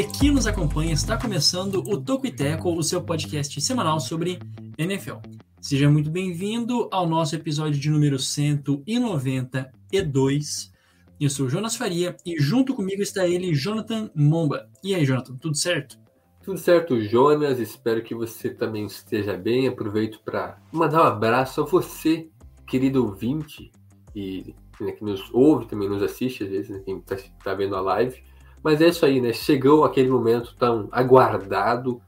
Você que nos acompanha está começando o Toco e Teco, o seu podcast semanal sobre NFL. Seja muito bem-vindo ao nosso episódio de número 192. Eu sou Jonas Faria e junto comigo está ele, Jonathan Momba. E aí, Jonathan, tudo certo? Tudo certo, Jonas. Espero que você também esteja bem. Aproveito para mandar um abraço a você, querido ouvinte, e né, que nos ouve, também nos assiste, às vezes, né, quem está tá vendo a live. Mas é isso aí, né? Chegou aquele momento tão aguardado,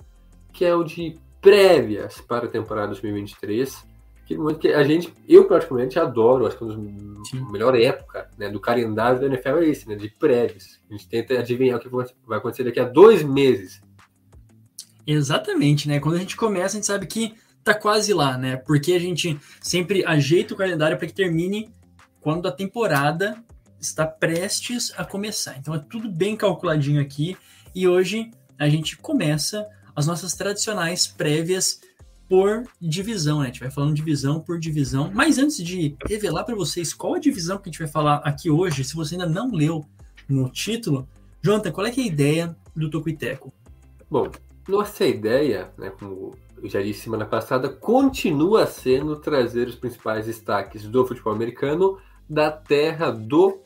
que é o de prévias para a temporada 2023. Aquele momento que a gente, eu praticamente adoro, acho que uma das melhor época né, do calendário da NFL é esse, né? De prévias. A gente tenta adivinhar o que vai acontecer daqui a dois meses. Exatamente, né? Quando a gente começa, a gente sabe que tá quase lá, né? Porque a gente sempre ajeita o calendário para que termine quando a temporada está prestes a começar. Então é tudo bem calculadinho aqui e hoje a gente começa as nossas tradicionais prévias por divisão, né? A gente vai falando divisão por divisão. Mas antes de revelar para vocês qual a divisão que a gente vai falar aqui hoje, se você ainda não leu no título, Jonathan, qual é, é a ideia do Tocuiteco? Bom, nossa ideia, né, como eu já disse semana passada, continua sendo trazer os principais destaques do futebol americano da terra do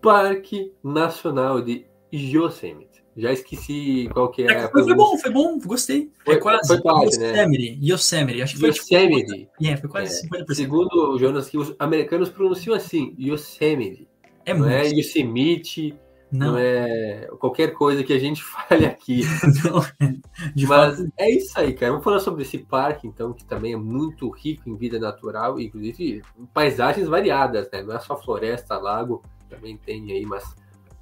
Parque Nacional de Yosemite. Já esqueci qual que é. é foi, foi, bom, foi bom, gostei. Foi, é quase. Foi quase, né? Yosemite, né? Yosemite, acho que foi. Yosemite. Tipo, é, foi quase é. 50%. Segundo o Jonas, que os americanos pronunciam assim, Yosemite. É não muito. é Yosemite, não. não. é qualquer coisa que a gente fale aqui. não, de Mas fato. é isso aí, cara. Vamos falar sobre esse parque, então, que também é muito rico em vida natural, inclusive em paisagens variadas, né? Não é só floresta, lago, também tem aí umas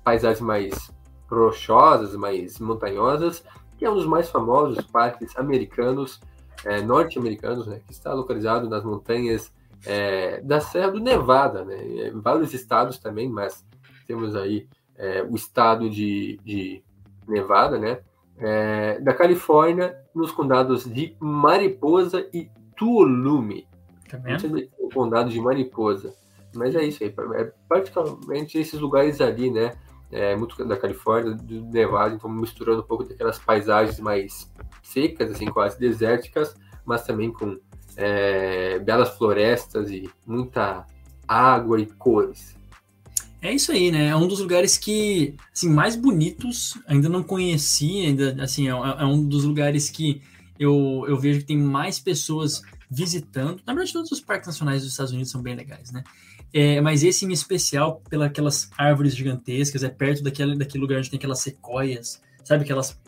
paisagens mais rochosas, mais montanhosas, que é um dos mais famosos parques americanos, é, norte-americanos, né? Que está localizado nas montanhas é, da Serra do Nevada, né? Em vários estados também, mas temos aí é, o estado de, de Nevada, né? É, da Califórnia, nos condados de Mariposa e Tuolumne. Tá o condado de Mariposa. Mas é isso aí, é praticamente esses lugares ali, né? É, muito da Califórnia, do Nevada, então misturando um pouco daquelas paisagens mais secas, assim, quase desérticas, mas também com é, belas florestas e muita água e cores. É isso aí, né? É um dos lugares que, assim, mais bonitos, ainda não conheci, ainda, assim, é, é um dos lugares que eu, eu vejo que tem mais pessoas visitando. Na verdade, todos os parques nacionais dos Estados Unidos são bem legais, né? É, mas esse em especial, pelas aquelas árvores gigantescas, é perto daquele, daquele lugar onde tem aquelas sequoias, sabe? Aquelas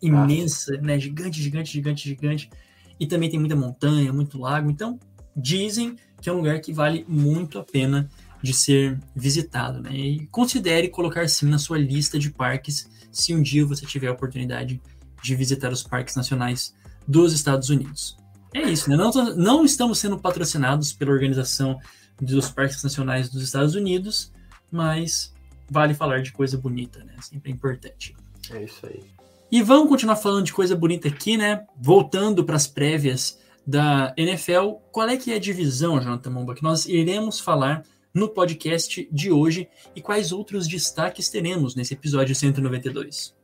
imensas, né? Gigante, gigante, gigante, gigante. E também tem muita montanha, muito lago. Então, dizem que é um lugar que vale muito a pena de ser visitado, né? E considere colocar sim na sua lista de parques se um dia você tiver a oportunidade de visitar os parques nacionais dos Estados Unidos. É isso, né? Não, não estamos sendo patrocinados pela organização dos parques nacionais dos Estados Unidos, mas vale falar de coisa bonita, né? Sempre é importante. É isso aí. E vamos continuar falando de coisa bonita aqui, né? Voltando para as prévias da NFL, qual é que é a divisão, Jonathan Momba, que nós iremos falar no podcast de hoje e quais outros destaques teremos nesse episódio 192?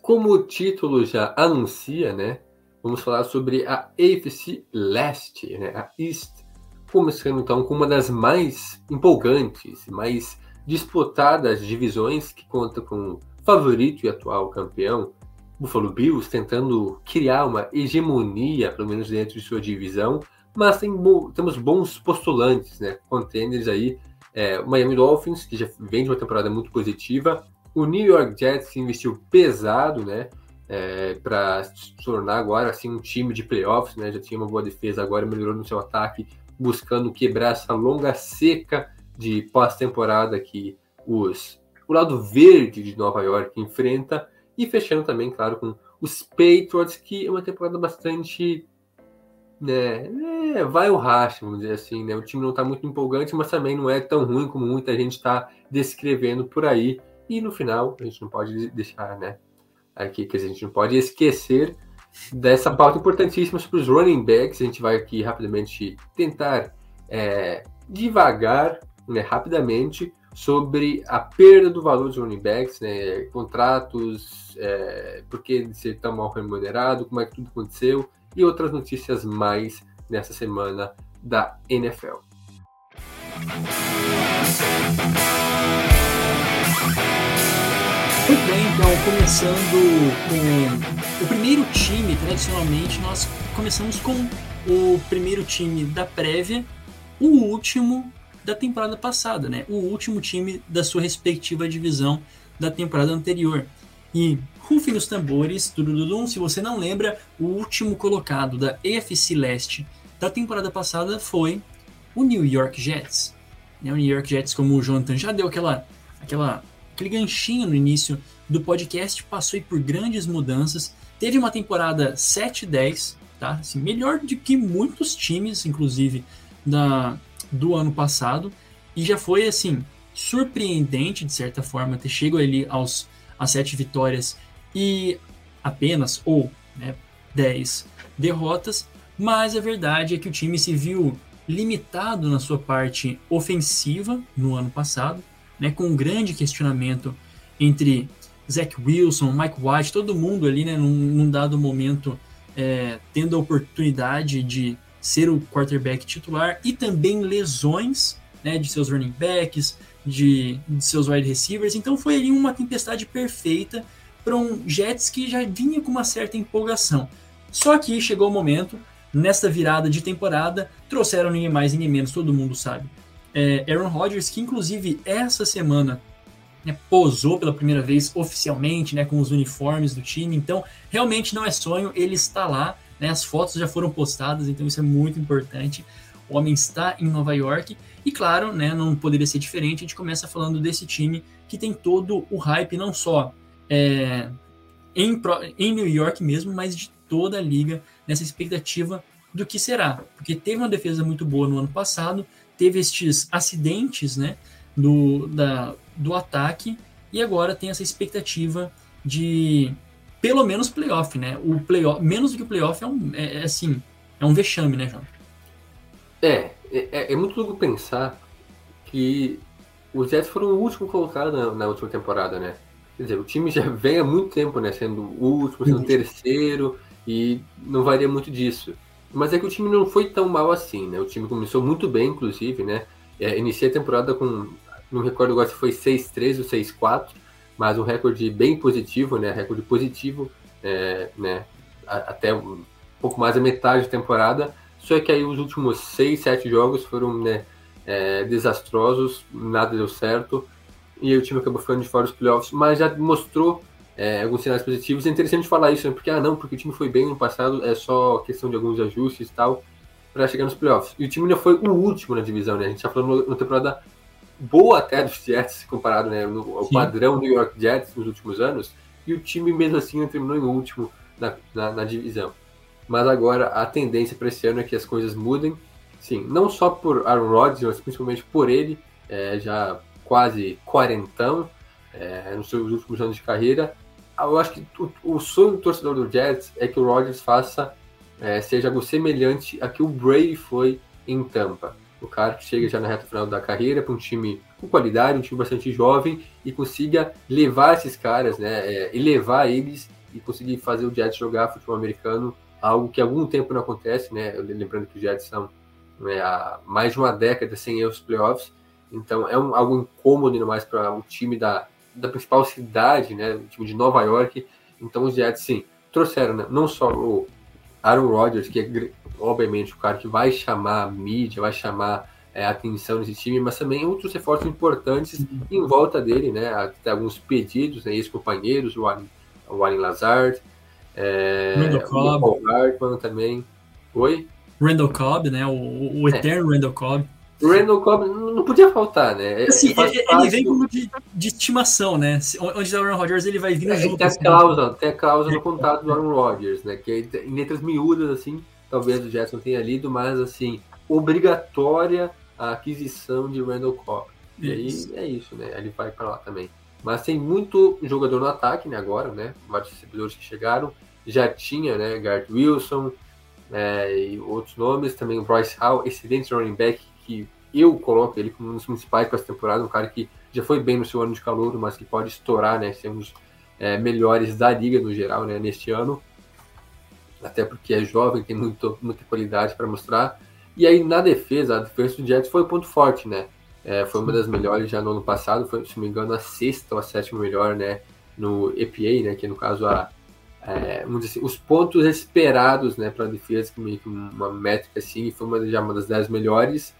Como o título já anuncia, né? Vamos falar sobre a AFC Leste, né? A East começando então com uma das mais empolgantes, mais disputadas divisões que conta com favorito e atual campeão, Buffalo Bills, tentando criar uma hegemonia, pelo menos dentro de sua divisão, mas tem temos bons postulantes, né? Contenders aí, é, o Miami Dolphins, que já vem de uma temporada muito positiva, o New York Jets que investiu pesado, né? É, para se tornar agora assim um time de playoffs, né? Já tinha uma boa defesa, agora melhorou no seu ataque, buscando quebrar essa longa seca de pós-temporada que os, o lado verde de Nova York enfrenta, e fechando também, claro, com os Patriots, que é uma temporada bastante. Né, é, vai o racha, vamos dizer assim. Né? O time não está muito empolgante, mas também não é tão ruim como muita gente está descrevendo por aí. E no final, a gente não pode deixar né, aqui que a gente não pode esquecer dessa pauta importantíssima sobre os running backs. A gente vai aqui rapidamente tentar é, devagar, né, rapidamente, sobre a perda do valor dos running backs, né, contratos, é, por que ser tão mal remunerado, como é que tudo aconteceu e outras notícias mais nessa semana da NFL. Muito bem, então, começando com o primeiro time, tradicionalmente, nós começamos com o primeiro time da prévia, o último da temporada passada, né? O último time da sua respectiva divisão da temporada anterior. E rufem os tambores, tudududum, se você não lembra, o último colocado da AFC Leste da temporada passada foi o New York Jets. Né? O New York Jets, como o Jonathan já deu aquela, aquela, aquele ganchinho no início do podcast, passou por grandes mudanças. Teve uma temporada 7-10, tá? Assim, melhor do que muitos times, inclusive, da, do ano passado. E já foi, assim, surpreendente, de certa forma, ter chegado ali aos, às sete vitórias e apenas, ou né, 10 derrotas. Mas a verdade é que o time se viu limitado na sua parte ofensiva no ano passado, né, com um grande questionamento entre Zach Wilson, Mike White, todo mundo ali, né, num, num dado momento, é, tendo a oportunidade de ser o quarterback titular e também lesões né, de seus running backs, de, de seus wide receivers. Então foi ali uma tempestade perfeita para um Jets que já vinha com uma certa empolgação. Só que chegou o momento nesta virada de temporada, trouxeram ninguém mais, ninguém menos, todo mundo sabe. É, Aaron Rodgers, que inclusive essa semana né, posou pela primeira vez oficialmente né, com os uniformes do time, então realmente não é sonho, ele está lá, né, as fotos já foram postadas, então isso é muito importante. O homem está em Nova York e, claro, né, não poderia ser diferente. A gente começa falando desse time que tem todo o hype, não só é, em, em New York mesmo, mas de toda a liga nessa expectativa do que será. Porque teve uma defesa muito boa no ano passado, teve estes acidentes né, do, da, do ataque, e agora tem essa expectativa de pelo menos playoff, né? O playoff, menos do que o playoff é um é, é assim, é um vexame, né, João? É, é, é muito louco pensar que os Jets foram o último colocado na, na, última temporada, né? Quer dizer, o time já vem há muito tempo, né? Sendo o último, sendo o terceiro, e não varia muito disso. Mas é que o time não foi tão mal assim, né? O time começou muito bem, inclusive, né? É, iniciei a temporada com, não recordo agora se foi 6-3 ou 6-4, mas um recorde bem positivo, né? Recorde positivo, é, né? A, até um pouco mais da metade da temporada. Só que aí os últimos 6, 7 jogos foram né, é, desastrosos, nada deu certo. E o time acabou ficando de fora dos playoffs, mas já mostrou é, alguns sinais positivos. É interessante falar isso, né? porque, ah, não, porque o time foi bem no passado, é só questão de alguns ajustes e tal, para chegar nos playoffs. E o time ainda foi o último na divisão, né? A gente tá falando na temporada boa até dos Jets, comparado né, ao padrão do New York Jets nos últimos anos, e o time mesmo assim terminou em último na, na, na divisão. Mas agora a tendência para esse ano é que as coisas mudem. Sim, não só por Aaron Rodgers, mas principalmente por ele, é, já quase quarentão, é, nos seus últimos anos de carreira, eu acho que o, o, sonho do torcedor do Jets é que o Rodgers faça, é, seja algo semelhante a que o Brady foi em Tampa. O cara que chega já na reta final da carreira para um time com qualidade, um time bastante jovem e consiga levar esses caras, né, é, elevar eles e conseguir fazer o Jets jogar futebol americano, algo que há algum tempo não acontece, né? Lembrando que os Jets são né, há mais de uma década sem erros playoffs, então é um, algo incômodo ainda mais para o time da da principal cidade, né, o time de Nova York. Então os Jets, sim, trouxeram né, não só o Aaron Rodgers, que é obviamente o cara que vai chamar a mídia, vai chamar é, a atenção desse time, mas também outros reforços importantes em volta dele, né, até alguns pedidos, né, ex-companheiros, o Allen, o Allen Lazard, é, Randall Cobb. o Hartman também. Oi? Randall Cobb, né, o, o é. eterno é. Randall Cobb. O Randall Cobb não podia faltar, né? É, assim, ele, ele vem como de, de, estimação, né? Onde está o Aaron Rodgers, ele vai vir é, junto. Tem a assim. cláusula, tem a cláusula no contrato do Aaron Rodgers, né? Que é, em letras miúdas, assim, talvez o Jetson tenha lido, mas assim, obrigatória a aquisição de Randall Cobb. E aí é isso, né? Ele vai para lá também. Mas tem muito jogador no ataque, né, agora, né? Vários recebedores que chegaram. Já tinha, né, Garrett Wilson é, e outros nomes. Também o Bryce Hall, excelente running back, que eu coloco ele como um dos principais para essa temporada. Um cara que já foi bem no seu ano de calor, mas que pode estourar, né? Ser um dos é, melhores da liga no geral, né, neste ano. Até porque é jovem, tem muito, muita qualidade para mostrar. E aí na defesa, a defesa do Jets foi o ponto forte, né? É, foi uma das melhores já no ano passado, foi, se não me engano, a sexta ou a sétima melhor, né? No EPA, né? Que no caso a, é, assim, os pontos esperados, né, para a defesa, que meio que uma métrica assim, foi uma, já uma das dez melhores.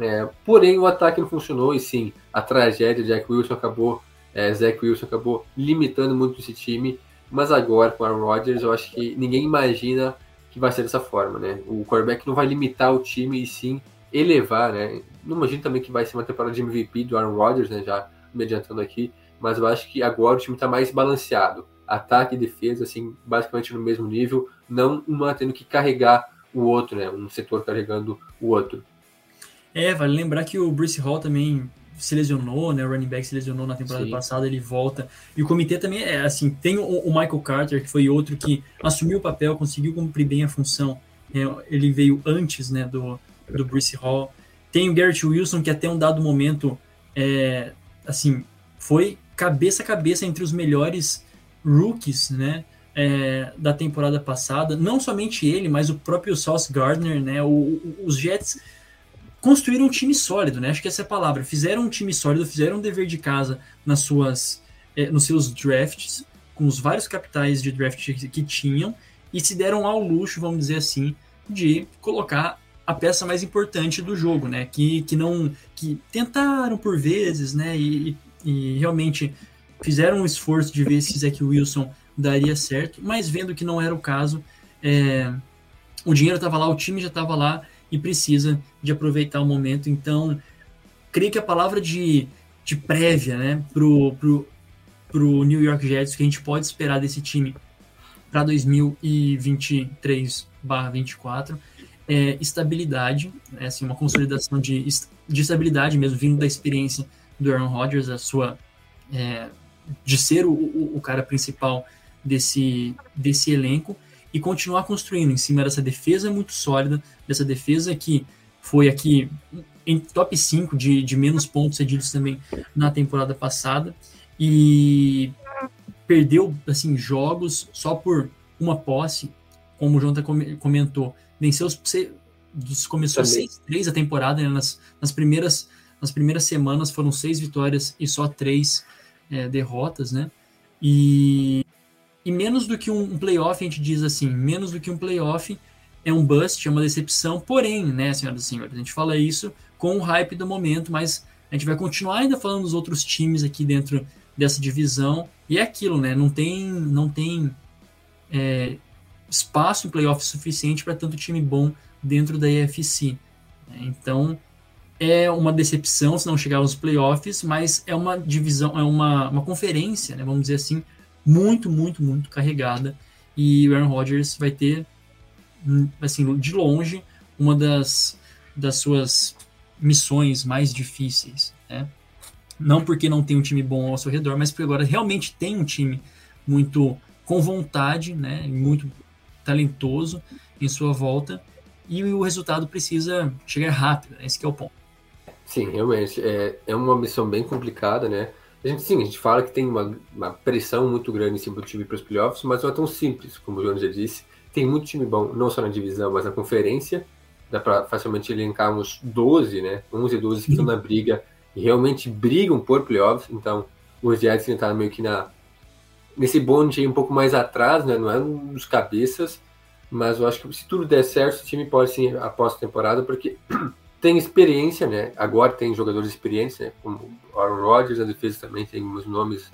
É, porém, o ataque não funcionou e sim, a tragédia de Jack Wilson acabou, é, Zach Wilson acabou limitando muito esse time. Mas agora com Aaron Rodgers, eu acho que ninguém imagina que vai ser dessa forma, né? O quarterback não vai limitar o time e sim elevar, né? Não imagino também que vai ser uma temporada de MVP do Aaron Rodgers, né? Já me adiantando aqui, mas eu acho que agora o time está mais balanceado. Ataque e defesa, assim, basicamente no mesmo nível, não uma tendo que carregar o outro, né? Um setor carregando o outro. É, vale lembrar que o Bruce Hall também se lesionou, né? O running back se lesionou na temporada Sim. passada, ele volta. E o comitê também é assim, tem o, o, Michael Carter, que foi outro que assumiu o papel, conseguiu cumprir bem a função. É, ele veio antes, né, do, do Bruce Hall. Tem o Garrett Wilson, que até um dado momento, é, assim, foi cabeça a cabeça entre os melhores rookies, né? É, da temporada passada, não somente ele, mas o próprio Sauce Gardner, né? O, o, os Jets construíram um time sólido, né? Acho que essa é a palavra. Fizeram um time sólido, fizeram um dever de casa nas suas, é, nos seus drafts, com os vários capitais de draft que, tinham, e se deram ao luxo, vamos dizer assim, de colocar a peça mais importante do jogo, né? Que, que não. que tentaram por vezes, né? E, e realmente fizeram um esforço de ver se Zach Wilson daria certo, mas vendo que não era o caso, é, o dinheiro estava lá, o time já estava lá, e precisa de aproveitar o momento. Então, creio que a palavra de, de prévia né, para o pro, New York Jets que a gente pode esperar desse time para 2023/24 é estabilidade, é assim, uma consolidação de, de estabilidade mesmo, vindo da experiência do Aaron Rodgers, a sua é, de ser o, o, o cara principal desse, desse elenco e continuar construindo em cima dessa defesa muito sólida, dessa defesa que foi aqui em top 5 de, de menos pontos cedidos também na temporada passada e perdeu assim jogos só por uma posse, como o Jonathan comentou, venceu os começou 6-3 a temporada, né? nas, nas, primeiras, nas primeiras semanas foram seis vitórias e só três é, derrotas, né? E e menos do que um playoff, a gente diz assim, menos do que um playoff é um bust, é uma decepção. Porém, né, senhoras e senhores, a gente fala isso com o hype do momento, mas a gente vai continuar ainda falando dos outros times aqui dentro dessa divisão. E é aquilo, né? Não tem, não tem é, espaço em playoff suficiente para tanto time bom dentro da EFC. Então, é uma decepção se não chegar aos playoffs, mas é uma divisão, é uma, uma conferência, né, vamos dizer assim, muito, muito, muito carregada. E o Aaron Rodgers vai ter, assim, de longe, uma das, das suas missões mais difíceis, né? Não porque não tem um time bom ao seu redor, mas porque agora realmente tem um time muito com vontade, né? Muito talentoso em sua volta e o resultado precisa chegar rápido. Né? Esse é o ponto. Sim, realmente é, é uma missão bem complicada, né? A gente, sim, a gente fala que tem uma, uma pressão muito grande em cima do time para os playoffs, mas não é tão simples, como o João já disse. Tem muito time bom, não só na divisão, mas na conferência. Dá para facilmente elencar uns 12, né? 11 e 12 que estão na briga e realmente brigam por playoffs. Então, os Jets estão meio que na, nesse bonde aí um pouco mais atrás, né? Não é dos cabeças, mas eu acho que se tudo der certo, o time pode sim após a temporada, porque tem experiência, né? Agora tem jogadores experientes, né? Como o Aaron Rodgers, na defesa também tem alguns nomes,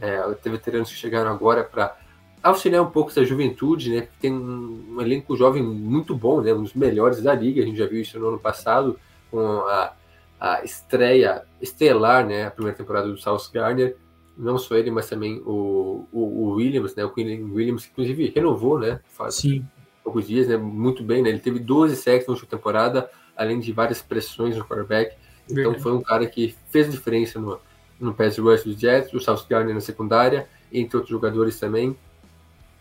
é, tem veteranos que chegaram agora para auxiliar um pouco essa juventude, né? Tem um, um, elenco jovem muito bom, né? Um dos melhores da liga, a gente já viu isso no ano passado com a, a estreia estelar, né? A primeira temporada do South Garner, não só ele, mas também o, o, o Williams, né? O Williams, inclusive, renovou, né? Faz Sim. poucos dias, né? Muito bem, né? Ele teve 12 sacks na última temporada, além de várias pressões no quarterback. Então foi um cara que fez diferença no, no pass rush dos Jets, o South Gardner na secundária, entre outros jogadores também.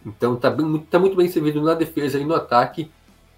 Então tá, bem, tá muito bem servido na defesa e no ataque,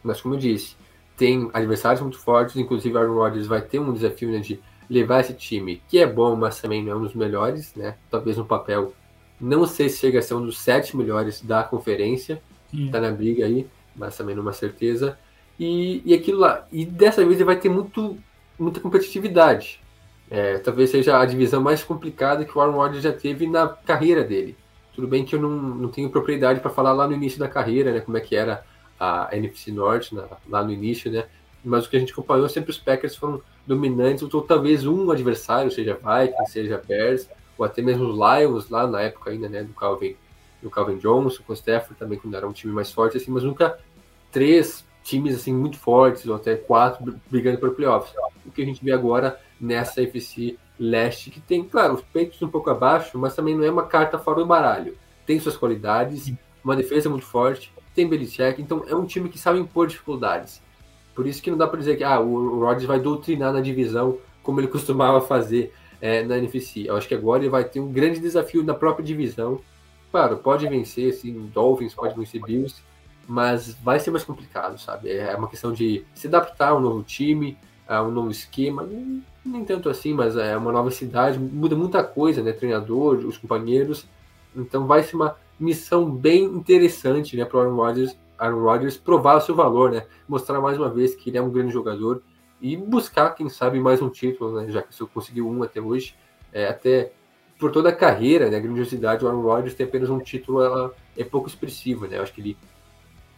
mas como eu disse, tem adversários muito fortes, inclusive Aaron Rodgers vai ter um desafio né, de levar esse time, que é bom, mas também não é um dos melhores, né? Talvez no papel não sei se chega a ser um dos sete melhores da conferência, Sim. tá na briga aí, mas também não é uma certeza. E, e aquilo lá, e dessa vez ele vai ter muito, muita competitividade. É, talvez seja a divisão mais complicada que o Aaron Rodgers já teve na carreira dele. Tudo bem que eu não, não tenho propriedade para falar lá no início da carreira, né, como é que era a NFC Norte lá no início, né? Mas o que a gente acompanhou sempre os Packers foram dominantes, ou talvez um adversário, seja Vikings, seja Bears, ou até mesmo os Lions lá na época ainda, né, do Calvin, do Calvin Johnson, com o Stafford também quando era um time mais forte assim, mas nunca três times assim muito fortes ou até quatro brigando por playoffs. O que a gente vê agora nessa FC Leste, que tem, claro, os peitos um pouco abaixo, mas também não é uma carta fora do baralho. Tem suas qualidades, uma defesa muito forte, tem Belichick, então é um time que sabe impor dificuldades. Por isso que não dá para dizer que ah, o Rodgers vai doutrinar na divisão como ele costumava fazer é, na NFC. Eu acho que agora ele vai ter um grande desafio na própria divisão. Claro, pode vencer, sim, Dolphins, pode vencer Bills, mas vai ser mais complicado, sabe? É uma questão de se adaptar a um novo time, a um novo esquema, nem, tanto assim, mas é uma nova cidade, muda muita coisa, né? Treinador, os companheiros. Então vai ser uma missão bem interessante, né, para Aaron Rodgers, Aaron Rodgers provar o seu valor, né? Mostrar mais uma vez que ele é um grande jogador e buscar, quem sabe, mais um título, né? Já que você conseguiu um até hoje, é, até por toda a carreira, né? A grandiosidade, o Aaron Rodgers tem apenas um título, ela é pouco expressiva, né? Eu acho que ele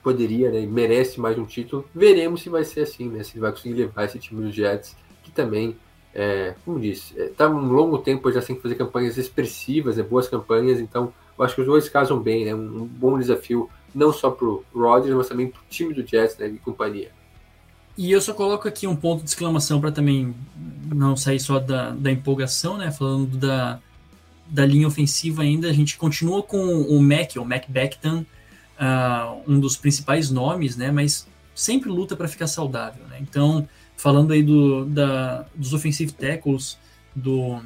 poderia, né, merece mais um título. Veremos se vai ser assim, né? Se ele vai conseguir levar esse time dos Jets, que também, é, como disse, está é, um longo tempo já sem fazer campanhas expressivas, né, boas campanhas, então eu acho que os dois casam bem, né? Um, um bom desafio não só para o Rodgers, mas também para o time do Jets né, e companhia. E eu só coloco aqui um ponto de exclamação para também não sair só da, da empolgação, né? Falando da, da linha ofensiva ainda, a gente continua com o Mac, o Mac Beckton, uh, um dos principais nomes, né? Mas sempre luta para ficar saudável, né? Então, falando aí do, da, dos offensive tackles do,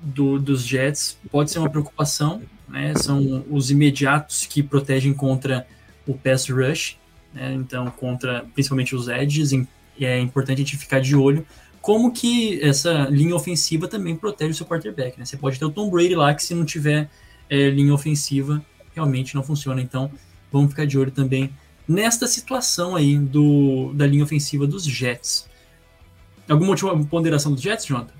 do, dos Jets, pode ser uma preocupação, né? São os imediatos que protegem contra o pass rush, né? Então, contra principalmente os edges, é importante a gente ficar de olho como que essa linha ofensiva também protege o seu quarterback, né? Você pode ter o Tom Brady lá que se não tiver é, linha ofensiva realmente não funciona. Então, vamos ficar de olho também nesta situação aí do, da linha ofensiva dos Jets. Alguma última ponderação dos Jets, Jonathan?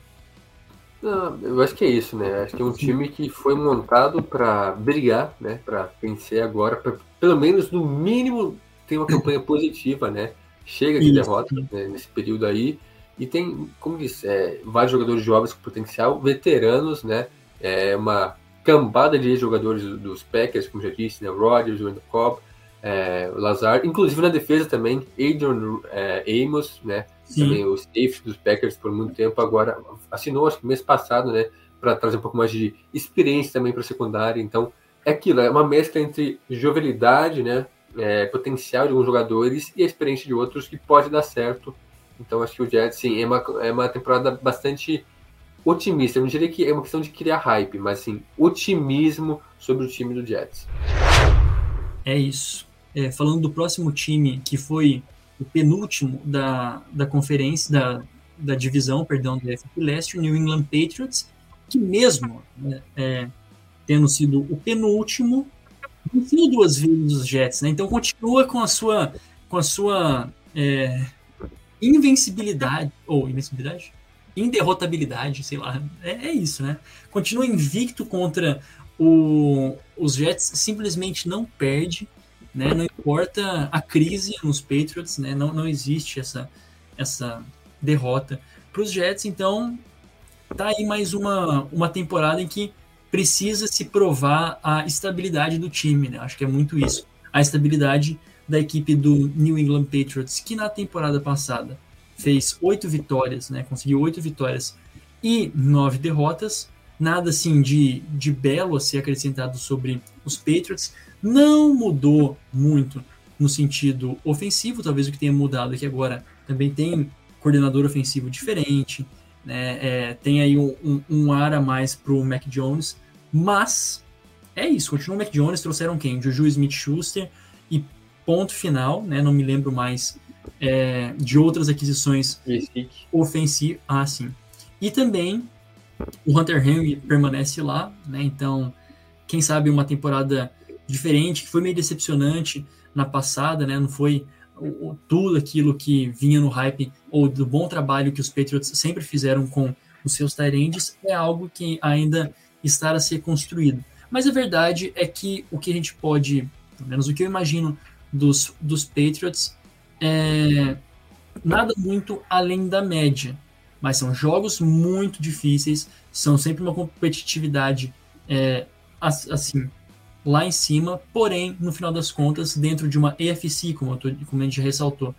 Não, eu acho que é isso, né? Acho que é um time que foi montado para brigar, né? Para vencer agora, pra, pelo menos no mínimo ter uma campanha positiva, né? Chega de isso. derrota né? nesse período aí. E tem, como disse, é, vários jogadores jovens com potencial, veteranos, né? É uma cambada de jogadores dos Packers, como já disse, né? Rodgers, o Wendell Cobb, é, Lazar, inclusive na defesa também, Adrian é, Amos, né? Sim. Também o safety dos Packers por muito tempo, agora assinou, acho que mês passado, né? Para trazer um pouco mais de experiência também para a secundária. Então, é aquilo, é uma mescla entre jovialidade, né? É, potencial de alguns jogadores e a experiência de outros que pode dar certo. Então, acho que o Jets, sim, é uma, é uma temporada bastante otimista. Eu não diria que é uma questão de criar hype, mas sim otimismo sobre o time do Jets. É isso. É, falando do próximo time, que foi o penúltimo da, da conferência, da, da divisão, perdão, do FP Leste, o New England Patriots, que mesmo né, é, tendo sido o penúltimo, venceu duas vezes os Jets, né? Então continua com a sua, com a sua é, invencibilidade, ou invencibilidade? Inderrotabilidade, sei lá. É, é isso, né? Continua invicto contra o, os Jets, simplesmente não perde, né? Não importa a crise nos Patriots, né? Não, não existe essa, essa derrota para os Jets. Então, tá aí mais uma, uma temporada em que precisa se provar a estabilidade do time, né? Acho que é muito isso. A estabilidade da equipe do New England Patriots, que na temporada passada fez oito vitórias, né? Conseguiu oito vitórias e nove derrotas. Nada assim de, de belo a ser acrescentado sobre os Patriots. Não mudou muito no sentido ofensivo. Talvez o que tenha mudado é que agora também tem coordenador ofensivo diferente. né, é, tem aí um, um, um, ar a mais pro Mac Jones, mas é isso, continua o Mac Jones, trouxeram quem? Juju Smith-Schuster e ponto final, né, não me lembro mais é, de outras aquisições ofensivas, ah, sim. E também o Hunter Henry permanece lá, né, então quem sabe uma temporada diferente, que foi meio decepcionante na passada, né, não foi tudo aquilo que vinha no hype ou do bom trabalho que os Patriots sempre fizeram com os seus Tyrands é algo que ainda está a ser construído. Mas a verdade é que o que a gente pode, pelo menos o que eu imagino dos, dos Patriots, é nada muito além da média. Mas são jogos muito difíceis, são sempre uma competitividade é, assim lá em cima, porém, no final das contas, dentro de uma EFC, como, tô, como a gente ressaltou,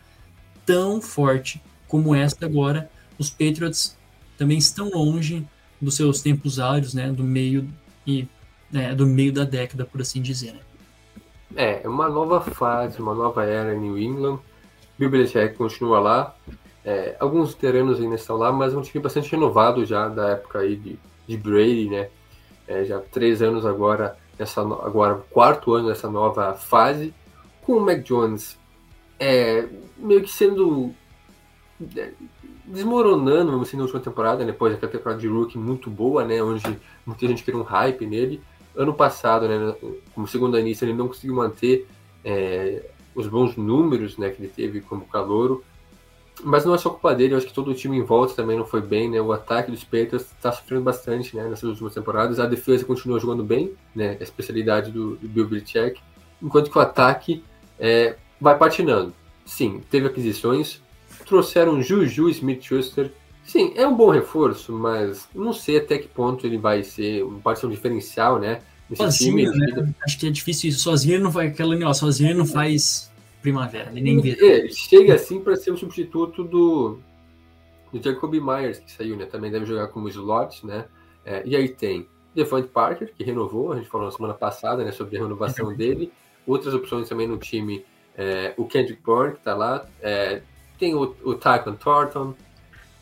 tão forte como esta agora, os Patriots também estão longe dos seus tempos áureos, né, do meio e né, do meio da década, por assim dizer. Né? É, é uma nova fase, uma nova era em New England. Bill Belichick continua lá. É, alguns veteranos ainda estão lá, mas é um time bastante renovado já da época aí de, de Brady, né? É, já três anos agora nessa agora quarto ano dessa nova fase, com o Mac Jones é, meio que sendo é, desmoronando, vamos assim, na última temporada, depois daquela temporada de rookie muito boa, né, onde muita gente queria um hype nele. Ano passado, né, como segundo início, ele não conseguiu manter é, os bons números né, que ele teve como calouro. Mas não é só culpa dele, eu acho que todo o time em volta também não foi bem, né? O ataque dos Patriots está sofrendo bastante, né? Nessas últimas temporadas. A defesa continua jogando bem, né? A especialidade do, do Bill Belichick. Enquanto que o ataque é, vai patinando. Sim, teve aquisições. Trouxeram Juju Smith-Schuster. Sim, é um bom reforço, mas não sei até que ponto ele vai ser, pode ser um diferencial, né? Sozinho, time. Né? Acho que é difícil isso. Sozinho ele não vai, aquela negócio, sozinho ele não faz primavera, ele nem vê. É, chega assim para ser o substituto do, do Jacoby Myers, que saiu, né? Também deve jogar como slot, né? É, e aí tem Devante Parker, que renovou, a gente falou na semana passada, né, sobre a renovação dele. Outras opções também no time, é, o Kendrick Bourne, que está lá. É, tem o, o Tyquan Thornton,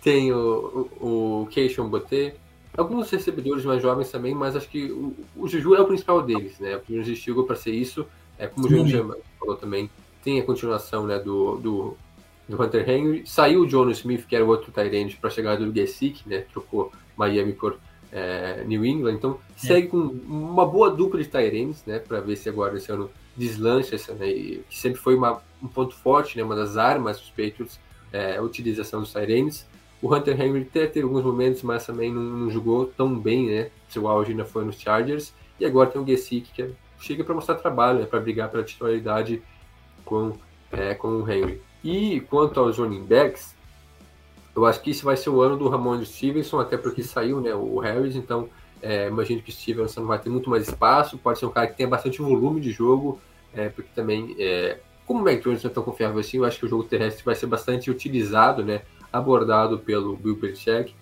tem o, o, o Keishon Boté. Alguns recebedores mais jovens também, mas acho que o, o Juju é o principal deles, né? O primeiro chegou para ser isso, é, como o Júnior falou também, tem a continuação né, do, do, do Hunter Henry. Saiu o John Smith, que era o outro Tyrande, para chegar do Gesick, né? Trocou Miami por é, New England. Então, é. segue com uma boa dupla de Tyrands, né? Para ver se agora esse ano deslancha, essa, né, que sempre foi uma, um ponto forte, né? Uma das armas dos Patriots, é, a utilização dos Tyrands. O Hunter Henry até teve alguns momentos, mas também não, não jogou tão bem, né? Seu auge ainda foi nos Chargers. E agora tem o Gesick, que é, chega para mostrar trabalho, né, para brigar pela titularidade com, é, com o Henry. E quanto aos running backs, eu acho que esse vai ser o ano do Ramon Stevenson, até porque saiu né, o Harris, então é, imagino que o Stevenson vai ter muito mais espaço, pode ser um cara que tenha bastante volume de jogo, é, porque também, é, como o Jones não é tão confiável assim, eu acho que o jogo terrestre vai ser bastante utilizado, né, abordado pelo Bill Belichick.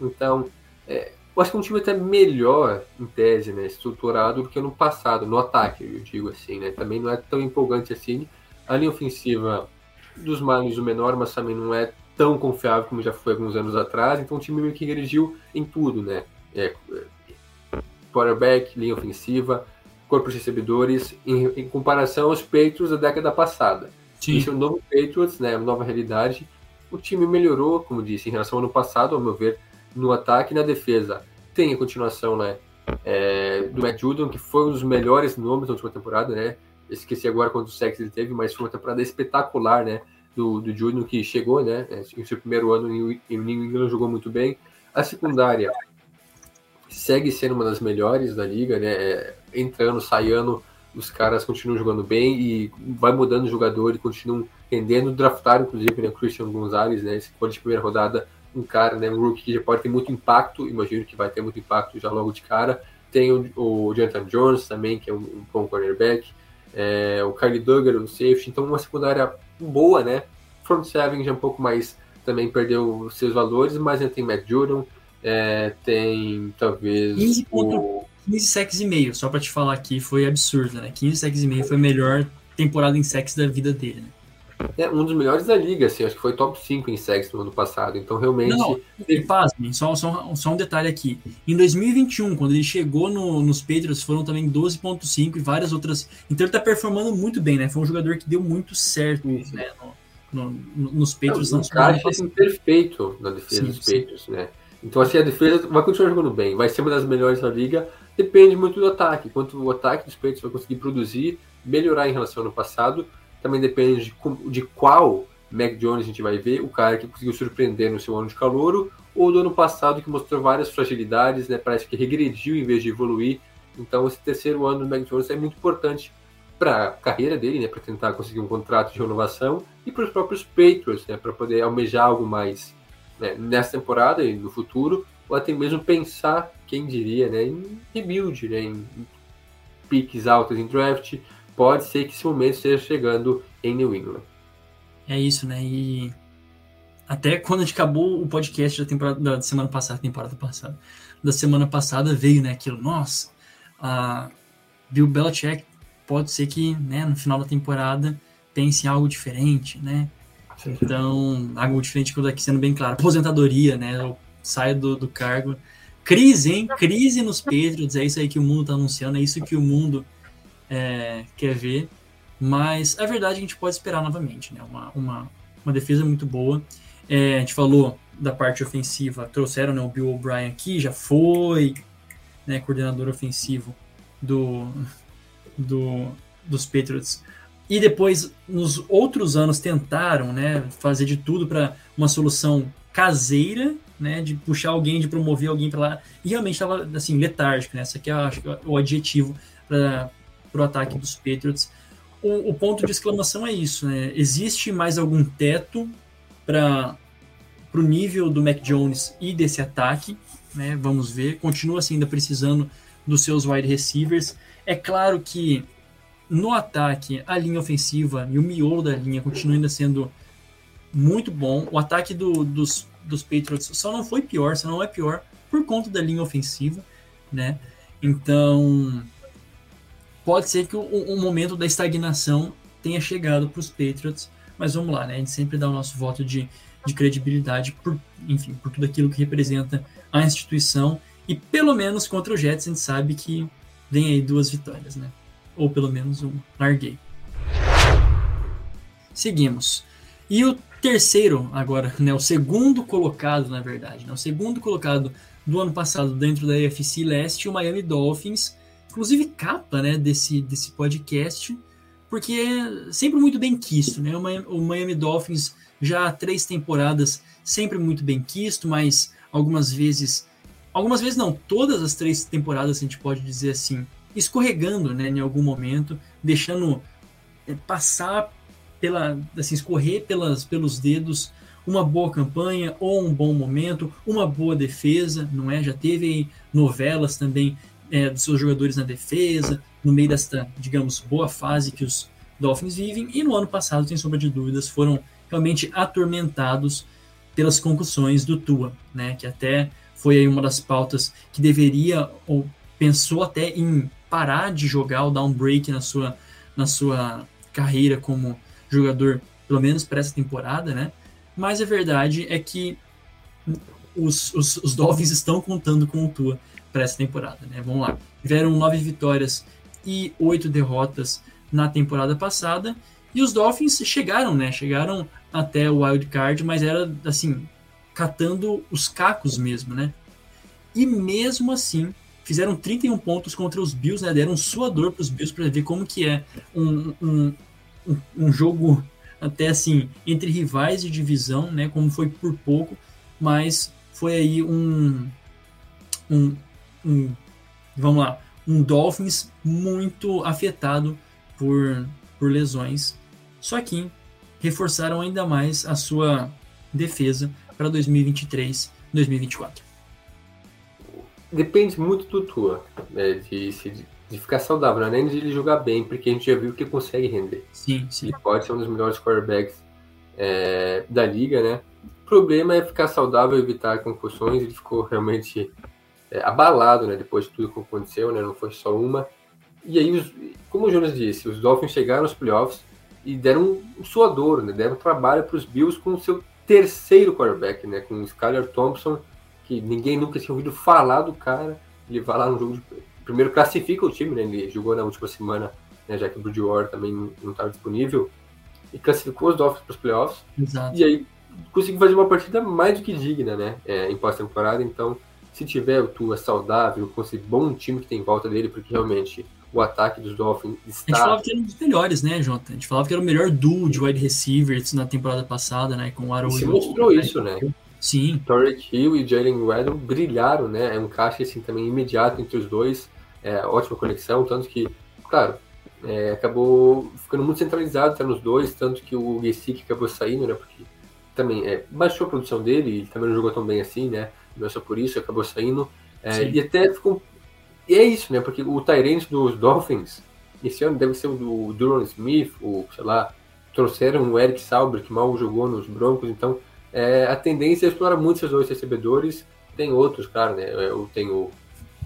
Então, é, eu acho que é um time até melhor, em tese, né, estruturado do que no passado, no ataque, eu digo assim, né, também não é tão empolgante assim, a linha ofensiva dos Marlins o menor, mas também não é tão confiável como já foi alguns anos atrás. Então o time meio que regrediu em tudo, né? É, quarterback, linha ofensiva, corpo de recebedores, em, em, comparação aos Patriots da década passada. Sim. Isso é um novo Patriots, né? Uma nova realidade. O time melhorou, como disse, em relação ao ano passado, ao meu ver, no ataque e na defesa. Tem a continuação, né? É, do Matt Judon, que foi um dos melhores nomes da última temporada, né? esqueci agora quantos sacks ele teve, mas foi uma temporada espetacular, né? Do, do Júnior que chegou, né? Em seu primeiro ano em New England jogou muito bem. A secundária segue sendo uma das melhores da liga, né? É, entrando, saindo, os caras continuam jogando bem e vai mudando o jogador e continuam rendendo. Draftaram, inclusive, né? Christian Gonzalez, né? Esse foi de primeira rodada, um cara, né? Um rookie que já pode ter muito impacto, imagino que vai ter muito impacto já logo de cara. Tem o, o Jonathan Jones também, que é um, um bom cornerback é, o Kylie Duggar, o safety, então uma secundária boa, né? Front seven já um pouco mais também perdeu seus valores, mas ainda tem Matt Jordan, é, tem talvez 15 o... 15 sacks e meio, só para te falar aqui, foi absurdo, né? 15 sacks e meio foi a melhor temporada em sacks da vida dele, né? É um dos melhores da liga, assim, acho que foi top 5 em sacks no ano passado. Então, realmente. Não, e pasmem, só, só, só um detalhe aqui. Em 2021, quando ele chegou no, nos Patriots, foram também 12,5 e várias outras. Então, ele tá performando muito bem, né? Foi um jogador que deu muito certo Isso. né? no, no, nos Patriots. Um encaixe assim, perfeito na defesa Sim, dos. Patriots, né? Então, assim, a defesa vai continuar jogando bem, vai ser uma das melhores da liga, depende muito do ataque, quanto o ataque dos Patriots vai conseguir produzir, melhorar em relação ao ano passado, também depende de, de qual Mac Jones a gente vai ver, o cara que conseguiu surpreender no seu ano de calouro, ou do ano passado que mostrou várias fragilidades, né? Parece que regrediu em vez de evoluir. Então, esse terceiro ano do Mac Jones é muito importante para a carreira dele, né? Para tentar conseguir um contrato de renovação e para os próprios Patriots, né? Para poder almejar algo mais né, nessa temporada e no futuro, ou até mesmo pensar, quem diria, né, em rebuild, né, em piques altas em draft. Pode ser que esse momento esteja chegando em New England. É isso, né? E até quando a gente acabou o podcast da temporada da semana passada, temporada passada, da semana passada veio, né, aquilo, nossa, a Bill Belichick pode ser que, né, no final da temporada pense em algo diferente, né? Então, algo diferente que eu tô aqui sendo bem claro, aposentadoria, né? Eu saio do, do cargo. Crise, hein? Crise nos Patriots, é isso aí que o mundo tá anunciando, é isso que o mundo é, quer ver. Mas a verdade é que a gente pode esperar novamente, né? Uma, uma, uma defesa muito boa. É, a gente falou da parte ofensiva, trouxeram né, o Bill O'Brien aqui, já foi né, coordenador ofensivo do, do, dos Patriots. E depois, nos outros anos, tentaram né, fazer de tudo para uma solução caseira, né, de puxar alguém, de promover alguém para lá. E realmente estava assim, letárgico. Né? Esse aqui é acho, é o adjetivo para o ataque dos Patriots. O, o ponto de exclamação é isso. Né? Existe mais algum teto para o nível do Mac Jones e desse ataque? Né? Vamos ver. Continua assim, ainda precisando dos seus wide receivers. É claro que no ataque, a linha ofensiva e o miolo da linha continua ainda sendo muito bom. O ataque do, dos, dos Patriots só não foi pior, só não é pior por conta da linha ofensiva, né? Então, pode ser que o, o momento da estagnação tenha chegado para os Patriots, mas vamos lá, né? A gente sempre dá o nosso voto de, de credibilidade por, enfim, por tudo aquilo que representa a instituição e pelo menos contra o Jets a gente sabe que vem aí duas vitórias, né? Ou pelo menos um larguei. Seguimos. E o terceiro agora, né, o segundo colocado, na verdade, né, o segundo colocado do ano passado dentro da AFC Leste, o Miami Dolphins, inclusive capa, né, desse, desse podcast, porque é sempre muito bem quisto, né, o Miami, Dolphins já há três temporadas sempre muito bem quisto, mas algumas vezes, algumas vezes não, todas as três temporadas a gente pode dizer assim, escorregando, né, em algum momento, deixando é, passar pela, assim, escorrer pelas, pelos dedos uma boa campanha ou um bom momento, uma boa defesa, não é? Já teve novelas também é, dos seus jogadores na defesa, no meio desta, digamos, boa fase que os Dolphins vivem, e no ano passado, sem sombra de dúvidas, foram realmente atormentados pelas concussões do Tua, né? Que até foi aí uma das pautas que deveria, ou pensou até em parar de jogar ou dar um break na sua, na sua carreira como jogador, pelo menos para essa temporada, né? Mas a verdade é que os, os, os Dolphins estão contando com o Tua para essa temporada, né? Vamos lá. Tiveram nove vitórias e oito derrotas na temporada passada. E os Dolphins chegaram, né? Chegaram até o wild card, mas era assim, catando os cacos mesmo, né? E mesmo assim, fizeram 31 pontos contra os Bills, né? Deram um suador para os Bills para ver como que é um, um, um, um jogo até assim entre rivais de divisão, né? Como foi por pouco, mas foi aí um, um, um vamos lá, um Dolphins muito afetado por, por lesões. Só que reforçaram ainda mais a sua defesa para 2023, 2024. Depende muito do Tua, né, de, de, de, ficar saudável, não é nem de ele jogar bem, porque a gente já viu que consegue render. Sim, sim. Ele pode ser um dos melhores quarterbacks é, da liga, né? O problema é ficar saudável, evitar concussões. Ele ficou realmente é, abalado, né? Depois de tudo que aconteceu, né? Não foi só uma. E aí, os, como o Jonas disse, os Dolphins chegaram aos playoffs e deram um suador, né? Deram trabalho para os Bills com o seu terceiro quarterback, né? Com o Skyler Thompson, que ninguém nunca tinha ouvido falar do cara. Ele vai lá no jogo de... Primeiro classifica o time, né? Ele jogou na última semana, né? já que o Bridgewater também não estava disponível. E classificou os Dolphins para os playoffs. Exato. E aí conseguiu fazer uma partida mais do que digna, né? É, em pós-temporada. Então, se tiver o Tua saudável, com esse bom time que tem em volta dele, porque realmente o ataque dos Dolphins A gente está. falava que era um dos melhores, né, Jota? A gente falava que era o melhor duo de wide receivers na temporada passada, né? Com o Aaron se o- mostrou isso, né? Sim, Torrey Hill e Jalen Waddle brilharam, né? É um caixa assim também imediato entre os dois, é, ótima conexão, tanto que, claro, é, acabou ficando muito centralizado tá, nos dois, tanto que o Gesick acabou saindo, né? Porque também é, baixou a produção dele, ele também não jogou tão bem assim, né? É só por isso, acabou saindo. É, e até ficou. E é isso, né? Porque o Tyrant dos Dolphins, esse ano deve ser o do Duron Smith, ou sei lá, trouxeram o Eric Sauber, que mal jogou nos Broncos, então é, a tendência é explorar muito esses dois recebedores. Tem outros, claro, né? Eu tenho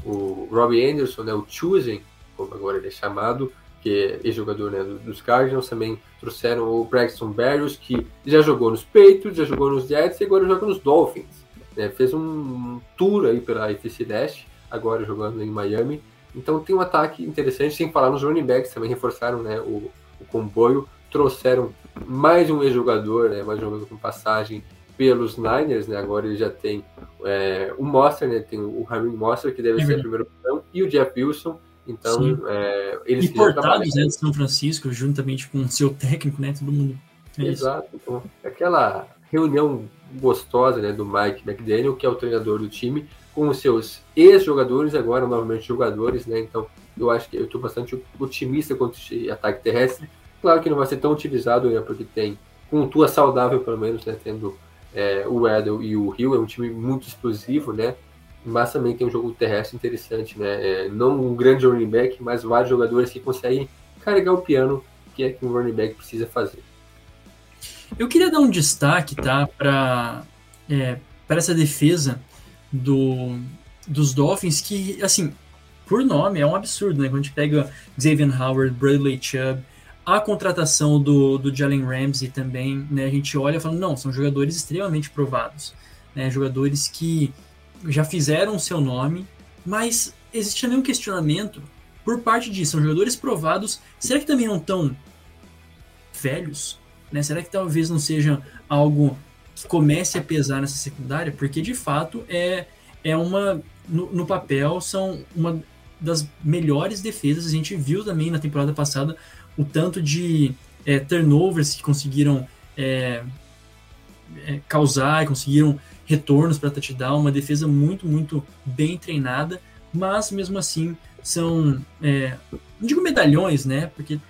o, o Robbie Anderson, né? O Choosing, como agora ele é chamado, que é ex-jogador né, do- dos Cardinals. Também trouxeram o Braxton Berrios, que já jogou nos Patriots, já jogou nos Jets e agora joga nos Dolphins. Né? Fez um tour aí pela IFC Dash, agora jogando em Miami. Então tem um ataque interessante, sem falar nos running backs, também reforçaram né, o, o comboio, trouxeram mais um ex-jogador, né, mais um jogador com passagem pelos Niners, né, agora ele já tem é, o Monster, né, tem o Ramin Monster, que deve É ser a verdade. primeira opção, e o Jeff Wilson, então é, eles importados né, de São Francisco, juntamente com o seu técnico, né? Todo mundo. É. Exato. Então, aquela reunião gostosa né, do Mike McDaniel, que é o treinador do time, com os seus ex-jogadores, agora novamente jogadores, né? Então, eu acho que eu estou bastante otimista quanto esse ataque terrestre. Claro que não vai ser tão utilizado, né? Porque tem, com Tua saudável, pelo menos, né? Tendo é, o Edel e o Hill, é um time muito explosivo, né? Mas também tem um jogo terrestre interessante, né? É, não um grande running back, mas vários jogadores que conseguem carregar o piano, que é que um running back precisa fazer. Eu queria dar um destaque, tá, para é, para essa defesa do, dos Dolphins, que, assim, por nome é um absurdo, né? Quando a gente pega Xavier Howard, Bradley Chubb, a contratação do, do Jalen Ramsey também, né? A gente olha e fala, não, são jogadores extremamente provados, né? Jogadores que já fizeram o seu nome, mas existe também um questionamento por parte disso. São jogadores provados, será que também não estão velhos? Né? Será que talvez não seja algo que comece a pesar nessa secundária? Porque de fato é, é uma. No, no papel, são uma das melhores defesas. A gente viu também na temporada passada o tanto de é, turnovers que conseguiram é, é, causar, conseguiram retornos para touchdown. Uma defesa muito, muito bem treinada, mas mesmo assim são. É, não digo medalhões, né? Porque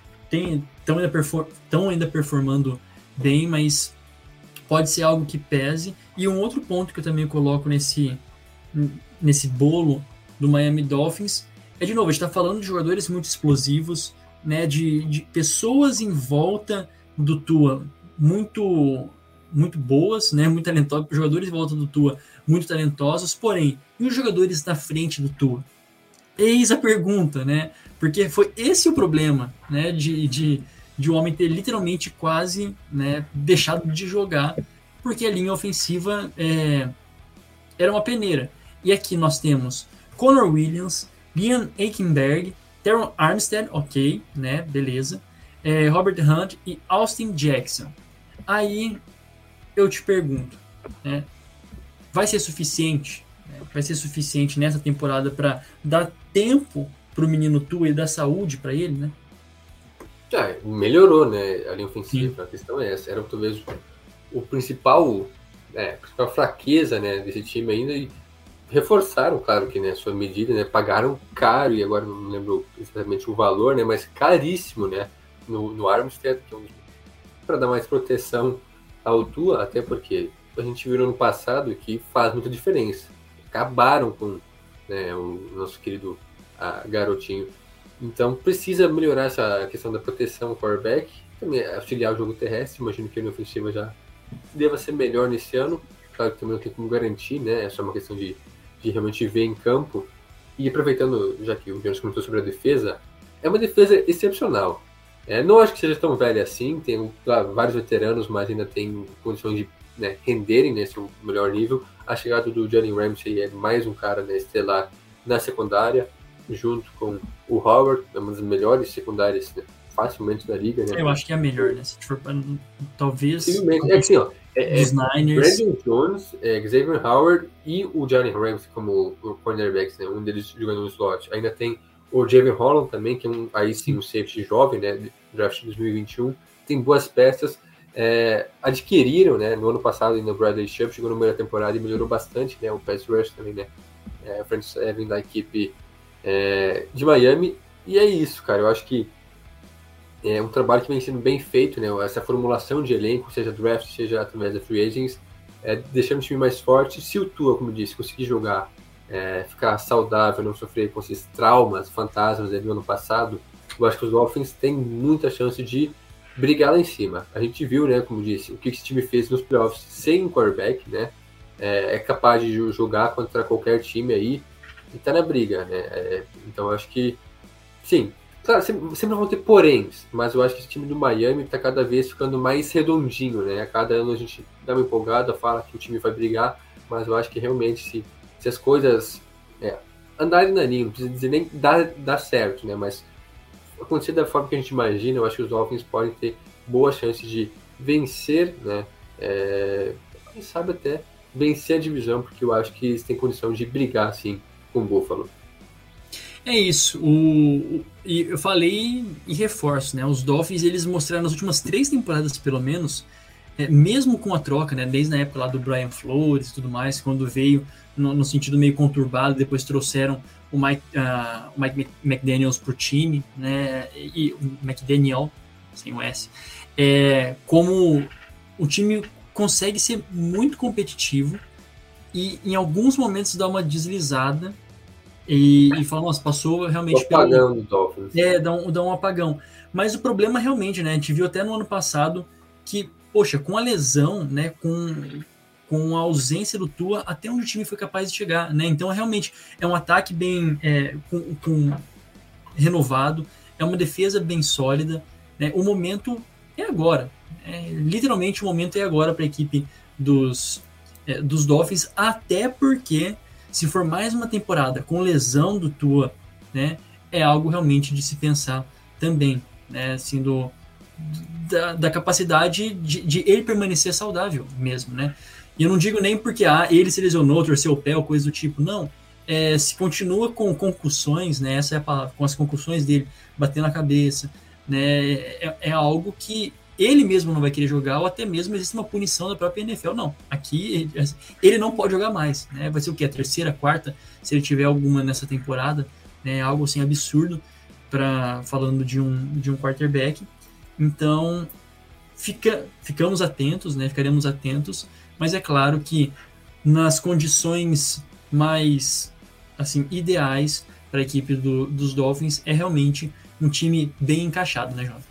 estão ainda, perfor ainda performando bem, mas pode ser algo que pese. E um outro ponto que eu também coloco nesse, nesse bolo do Miami Dolphins é, de novo, a gente está falando de jogadores muito explosivos, né, de, de pessoas em volta do Tua muito muito boas, né, muito talentosas, jogadores em volta do Tua muito talentosos, porém, e os jogadores na frente do Tua? Eis a pergunta, né? Porque foi esse o problema, né? De, de, de o homem ter literalmente quase né, deixado de jogar, porque a linha ofensiva é, era uma peneira. E aqui nós temos Connor Williams, Liam Aikenberg, Teron Armstead, ok, né? Beleza. É, Robert Hunt e Austin Jackson. Aí eu te pergunto, né? Vai ser suficiente? Vai ser suficiente nessa temporada para dar tempo para o menino Tua e dar saúde para ele, né? Já melhorou, né? A linha ofensiva. Sim. A questão é essa. Era talvez o principal, é, a principal fraqueza, né, desse time ainda. E reforçaram, claro que, né, sua medida, né? Pagaram caro e agora não lembro exatamente o valor, né? Mas caríssimo, né? No, no Armstead, que é um para dar mais proteção ao Tua, até porque a gente viu no ano passado que faz muita diferença. Acabaram com né, o nosso querido a, garotinho. Então precisa melhorar essa questão da proteção ao quarterback, também auxiliar o jogo terrestre. Imagino que a ofensiva já deva ser melhor nesse ano. Claro que também não tem como garantir, né? É uma questão de, de realmente ver em campo. E aproveitando, já que o Jonas comentou sobre a defesa, é uma defesa excepcional. É, não acho que seja tão velha assim, tem claro, vários veteranos, mas ainda tem condições de né, renderem nesse melhor nível. A chegada do Jalen Ramsey é mais um cara né, estelar na secundária, junto com o Howard, é uma das melhores secundárias né, facilmente da liga. Né? Eu acho que é a melhor, né? Se for, talvez. É assim, ó. É, é Niners. Brandon Jones, é, Xavier Howard e o Jalen Ramsey como cornerbacks, né? Um deles jogando no slot. Ainda tem o Javier Holland também, que é um, aí sim um safety jovem, né? Draft 2021. Tem boas peças. É, adquiriram, né? No ano passado, ainda o Bradley Chubb chegou no meio da temporada e melhorou bastante, né? O pass rush também, né? É, front seven da equipe é, de Miami. E é isso, cara. Eu acho que é um trabalho que vem sendo bem feito, né? Essa formulação de elenco, seja draft, seja através da free agents, é, deixando o time mais forte. Se o Tua, como disse, conseguir jogar, é, ficar saudável, não sofrer com esses traumas, fantasmas do ano passado, eu acho que os Dolphins têm muita chance de brigar lá em cima. A gente viu, né, como disse, o que esse time fez nos playoffs sem quarterback, né? É, é capaz de jogar contra qualquer time aí e tá na briga, né? É, então acho que, sim, Claro, sempre, sempre vão ter poréns, mas eu acho que esse time do Miami está cada vez ficando mais redondinho, né? A cada ano a gente dá uma empolgada, fala que o time vai brigar, mas eu acho que realmente se, se as coisas é, andarem na linha, não precisa dizer nem dar, certo, né? Mas acontecer da forma que a gente imagina, eu acho que os Dolphins podem ter boas chances de vencer, né? É, quem sabe até vencer a divisão, porque eu acho que eles têm condição de brigar, assim, com Buffalo. É isso. O, e eu falei e reforço, né? Os Dolphins eles mostraram nas últimas três temporadas, pelo menos, é, mesmo com a troca, né? Desde a época lá do Brian Flores e tudo mais, quando veio no, no sentido meio conturbado, depois trouxeram o Mike, uh, Mike McDaniels pro time, né? E o McDaniel, sem o S. É, como o time consegue ser muito competitivo e em alguns momentos dá uma deslizada e, e fala, nossa, passou realmente apagão pelo... do Dolphins. É, dá um, dá um apagão. Mas o problema realmente, né? A gente viu até no ano passado que, poxa, com a lesão, né? Com, com a ausência do Tua, até onde o time foi capaz de chegar, né? Então, realmente, é um ataque bem é, com, com, renovado, é uma defesa bem sólida, né? O momento é agora. É, literalmente, o momento é agora para a equipe dos, é, dos Dolphins, até porque se for mais uma temporada com lesão do Tua, né, é algo realmente de se pensar também, né, assim, do, da, da capacidade de, de, ele permanecer saudável mesmo, né. E eu não digo nem porque ah, ele se lesionou, torceu o pé ou coisa do tipo, não. É, se continua com concussões, né, essa é a palavra, com as concussões dele, batendo na cabeça, né, é, é algo que ele mesmo não vai querer jogar, ou até mesmo existe uma punição da própria NFL. Não, aqui ele não pode jogar mais. Né? Vai ser o que? A terceira, quarta, se ele tiver alguma nessa temporada, né? algo assim absurdo, para falando de um, de um quarterback. Então, fica, ficamos atentos, né? ficaremos atentos, mas é claro que nas condições mais assim ideais para a equipe do, dos Dolphins é realmente um time bem encaixado, né, Jota?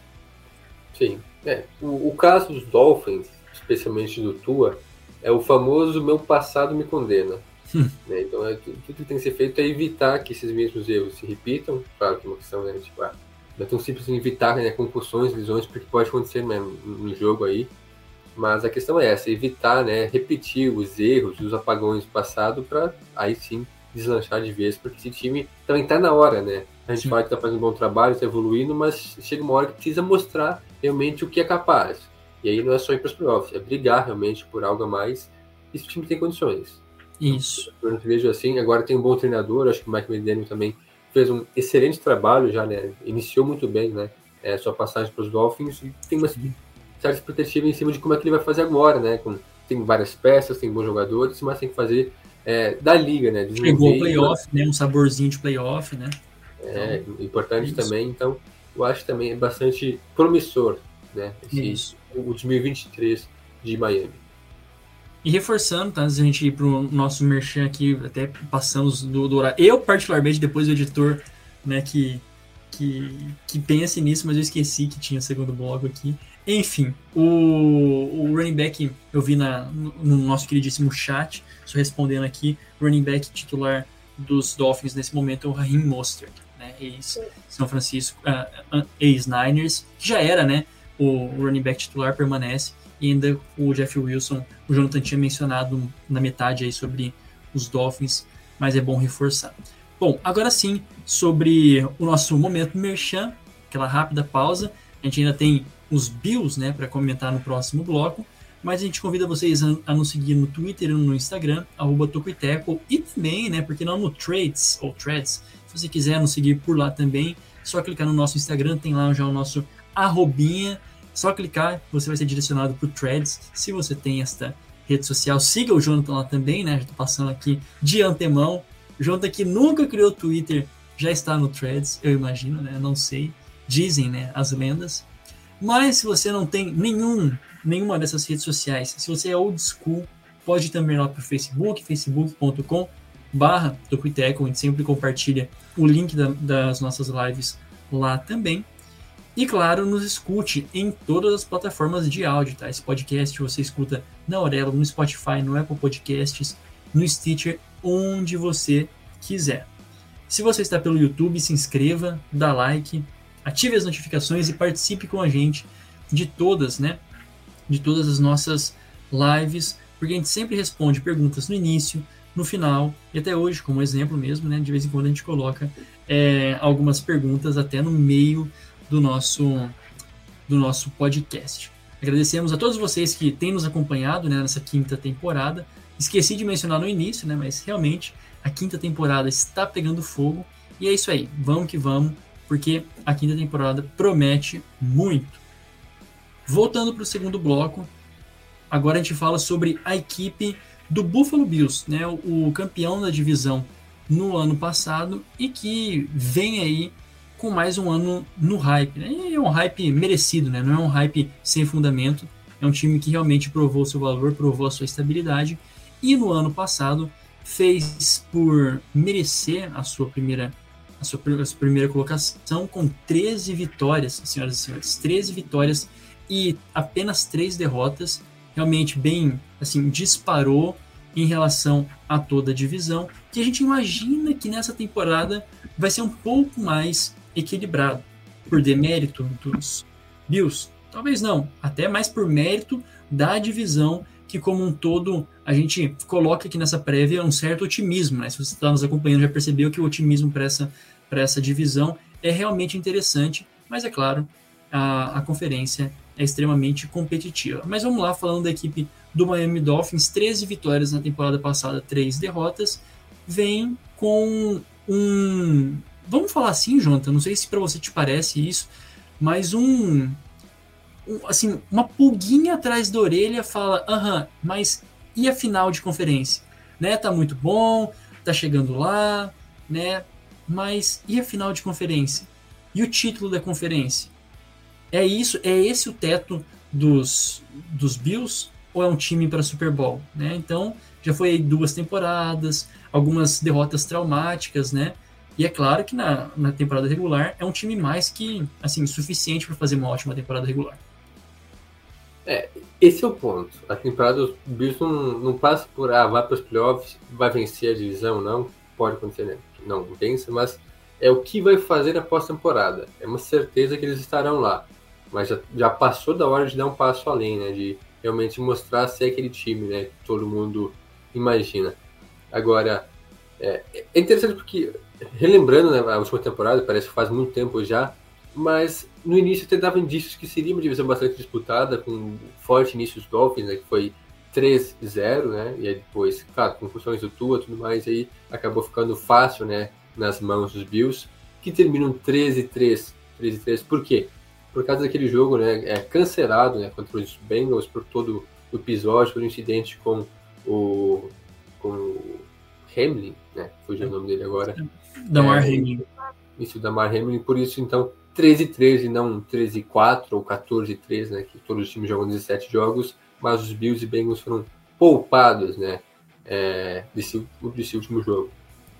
Sim, é, o, o, caso dos Dolphins, especialmente do Tua, é o famoso meu passado me condena. Hum. Né? Então, é, tudo, tudo que tem que ser feito é evitar que esses mesmos erros se repitam. Claro que é uma questão, né, tipo, ah, não é tão simples evitar né, concussões, lesões, porque pode acontecer né, no jogo aí. Mas a questão é essa, evitar, né, repetir os erros, os apagões do passado para aí sim deslanchar de vez, porque esse time também está na hora, né? A gente sim. fala que está fazendo um bom trabalho, está evoluindo, mas chega uma hora que precisa mostrar realmente o que é capaz. E aí não é só ir para os playoffs, é brigar realmente por algo a mais. E esse time tem condições. Isso. Eu vejo assim, agora tem um bom treinador, acho que o Mike McDaniel também fez um excelente trabalho já, né? Iniciou muito bem, né? É, sua passagem para os Dolphins e tem uma certa expectativa em cima de como é que ele vai fazer agora, né? Com, tem várias peças, tem bons jogadores, mas tem que fazer é, da liga, né? Chegou o playoff, né? Um saborzinho de playoff, né? É, então, importante isso. também, então eu acho também é bastante promissor, né? Esse, Isso. O 2023 de Miami. E reforçando, tá? Antes a gente ir pro nosso merchan aqui, até passamos do, do horário. Eu, particularmente, depois do editor, né, que, que, que pense nisso, mas eu esqueci que tinha segundo bloco aqui. Enfim, o, o running back eu vi na, no nosso queridíssimo chat, só respondendo aqui, running back titular dos Dolphins nesse momento é o Raheem Mostert. Né? Ex-São Francisco, uh, ex-Niners, que já era, né? O running back titular permanece e ainda o Jeff Wilson, o Jonathan tinha mencionado na metade aí sobre os Dolphins, mas é bom reforçar. Bom, agora sim, sobre o nosso momento merchan, aquela rápida pausa. A gente ainda tem os Bills, né, para comentar no próximo bloco, mas a gente convida vocês a, a nos seguir no Twitter e no Instagram, arroba Tocoiteco, e também, né, porque não no Trades, ou Threads, se você quiser nos seguir por lá também, só clicar no nosso Instagram, tem lá já o nosso arrobinha, só clicar, você vai ser direcionado para o Threads, se você tem esta rede social, siga o Jonathan lá também, né, já estou passando aqui de antemão, o Jonathan que nunca criou Twitter, já está no Threads, eu imagino, né, não sei, dizem, né, as lendas, mas se você não tem nenhum, nenhuma dessas redes sociais, se você é old school, pode também lá para o Facebook, facebook.com barra Tocuiteco, a gente sempre compartilha o link da, das nossas lives lá também. E claro, nos escute em todas as plataformas de áudio, tá? Esse podcast você escuta na Aurelo, no Spotify, no Apple Podcasts, no Stitcher, onde você quiser. Se você está pelo YouTube, se inscreva, dá like, ative as notificações e participe com a gente de todas, né? De todas as nossas lives, porque a gente sempre responde perguntas no início, no final e até hoje, como exemplo mesmo, né? De vez em quando a gente coloca é, algumas perguntas até no meio do nosso do nosso podcast. Agradecemos a todos vocês que têm nos acompanhado né, nessa quinta temporada. Esqueci de mencionar no início, né, mas realmente a quinta temporada está pegando fogo. E é isso aí, vamos que vamos porque a quinta temporada promete muito. Voltando para o segundo bloco, agora a gente fala sobre a equipe do Buffalo Bills, né, o campeão da divisão no ano passado e que vem aí com mais um ano no hype. Né? É um hype merecido, né? não é um hype sem fundamento. É um time que realmente provou seu valor, provou a sua estabilidade e no ano passado fez por merecer a sua primeira a sua, a sua primeira colocação com 13 vitórias, senhoras e senhores, 13 vitórias e apenas 3 derrotas, realmente bem, assim, disparou em relação a toda a divisão, que a gente imagina que nessa temporada vai ser um pouco mais equilibrado, por demérito dos Bills, talvez não, até mais por mérito da divisão que como um todo a gente coloca aqui nessa prévia um certo otimismo, né? Se você está nos acompanhando já percebeu que o otimismo para essa, essa divisão é realmente interessante, mas é claro, a, a conferência é extremamente competitiva. Mas vamos lá, falando da equipe do Miami Dolphins, 13 vitórias na temporada passada, 3 derrotas, vem com um... Vamos falar assim, Jonathan, não sei se para você te parece isso, mas um assim, uma pulguinha atrás da orelha fala, aham, mas e a final de conferência? Né, tá muito bom, tá chegando lá, né? Mas e a final de conferência? E o título da conferência? É isso, é esse o teto dos, dos Bills ou é um time para Super Bowl, né? Então, já foi duas temporadas, algumas derrotas traumáticas, né? E é claro que na, na temporada regular é um time mais que, assim, suficiente para fazer uma ótima temporada regular. É, esse é o ponto. A temporada dos Bills não, não passa por, ah, vai para os playoffs, vai vencer a divisão, não. Pode acontecer, né? Não vence, mas é o que vai fazer na pós-temporada. É uma certeza que eles estarão lá. Mas já, já passou da hora de dar um passo além, né? De realmente mostrar ser aquele time, né? Que todo mundo imagina. Agora, é, é interessante porque, relembrando né, a última temporada, parece que faz muito tempo já, mas no início até dava indícios que seria uma divisão bastante disputada, com um forte início dos Dolphins, né, que foi 3-0, né, e aí depois, claro, com funções do Tua e tudo mais, aí acabou ficando fácil, né, nas mãos dos Bills, que terminam 13-3, 13-3, por quê? Por causa daquele jogo, né, é, cancelado, né, contra os Bengals por todo o episódio, por incidente com o, com o Hamlin, né, fugiu o nome dele agora. Damar é, Hamlin. Isso, Damar Hamlin, por isso, então, 13 13 e não 13 4 ou 14 13, né? Que todos os times jogam 17 jogos, mas os Bills e Bengals foram poupados, né? É, desse, desse último jogo.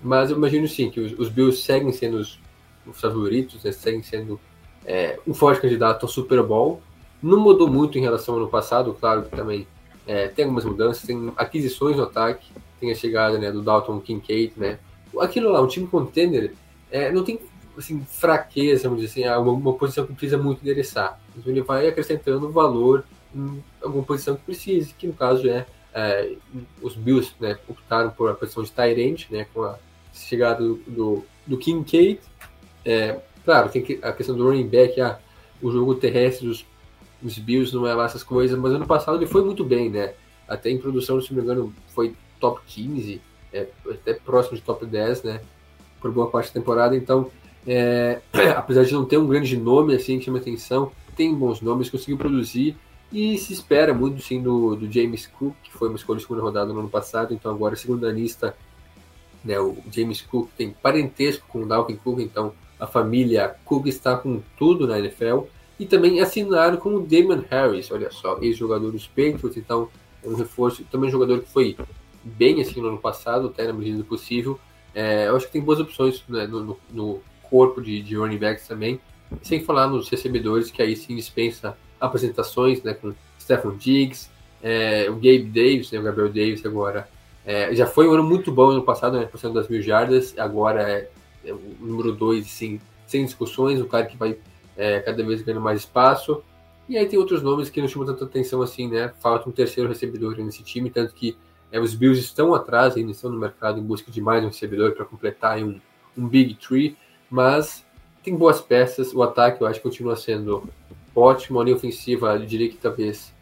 Mas eu imagino sim que os, os Bills seguem sendo os, os favoritos, né? seguem sendo é, um forte candidato ao Super Bowl. Não mudou muito em relação ao ano passado, claro que também é, tem algumas mudanças, tem aquisições no ataque, tem a chegada né, do Dalton Kincaid, né? Aquilo lá, um time contender, é, não tem assim, fraqueza, vamos dizer assim, uma, uma posição que precisa muito endereçar. Então ele vai acrescentando valor em alguma posição que precise, que no caso é, é os Bills né, optaram por a posição de Tyrant, né, com a chegada do, do, do Kincaid. É, claro, tem que, a questão do running back, ah, o jogo terrestre dos, dos Bills não é lá essas coisas, mas ano passado ele foi muito bem, né? Até em produção, se não me engano, foi top 15, é, até próximo de top 10, né? Por boa parte da temporada, então é, apesar de não ter um grande nome assim que chama atenção, tem bons nomes, conseguiu produzir e se espera muito sim do, do James Cook, que foi uma escolha de segunda rodada no ano passado, então agora segunda lista, né, o James Cook tem parentesco com o Dalvin Cook, então a família Cook está com tudo na NFL, e também assinaram com o Damon Harris, olha só, ex-jogador dos Patriots, então é um reforço, também um jogador que foi bem assim no ano passado, até na medida do possível, é, eu acho que tem boas opções né, no, no, corpo de, de running backs também, sem falar nos recebedores, que aí sim dispensa apresentações, né, com Stephen Diggs, é, o Gabe Davis, né, o Gabriel Davis agora. É, já foi um ano muito bom no passado, né, por cento das mil jardas, agora é, é o número dois, sim, sem discussões, o cara que vai é, cada vez ganhando mais espaço. E aí tem outros nomes que não chamam tanta atenção assim, né? Falta um terceiro recebedor nesse time, tanto que é, os Bills estão atrás, ainda estão no mercado em busca de mais um recebedor para completar um, um Big Tree mas tem boas peças. O ataque eu acho que continua sendo ótimo. A linha ofensiva, eu diria que talvez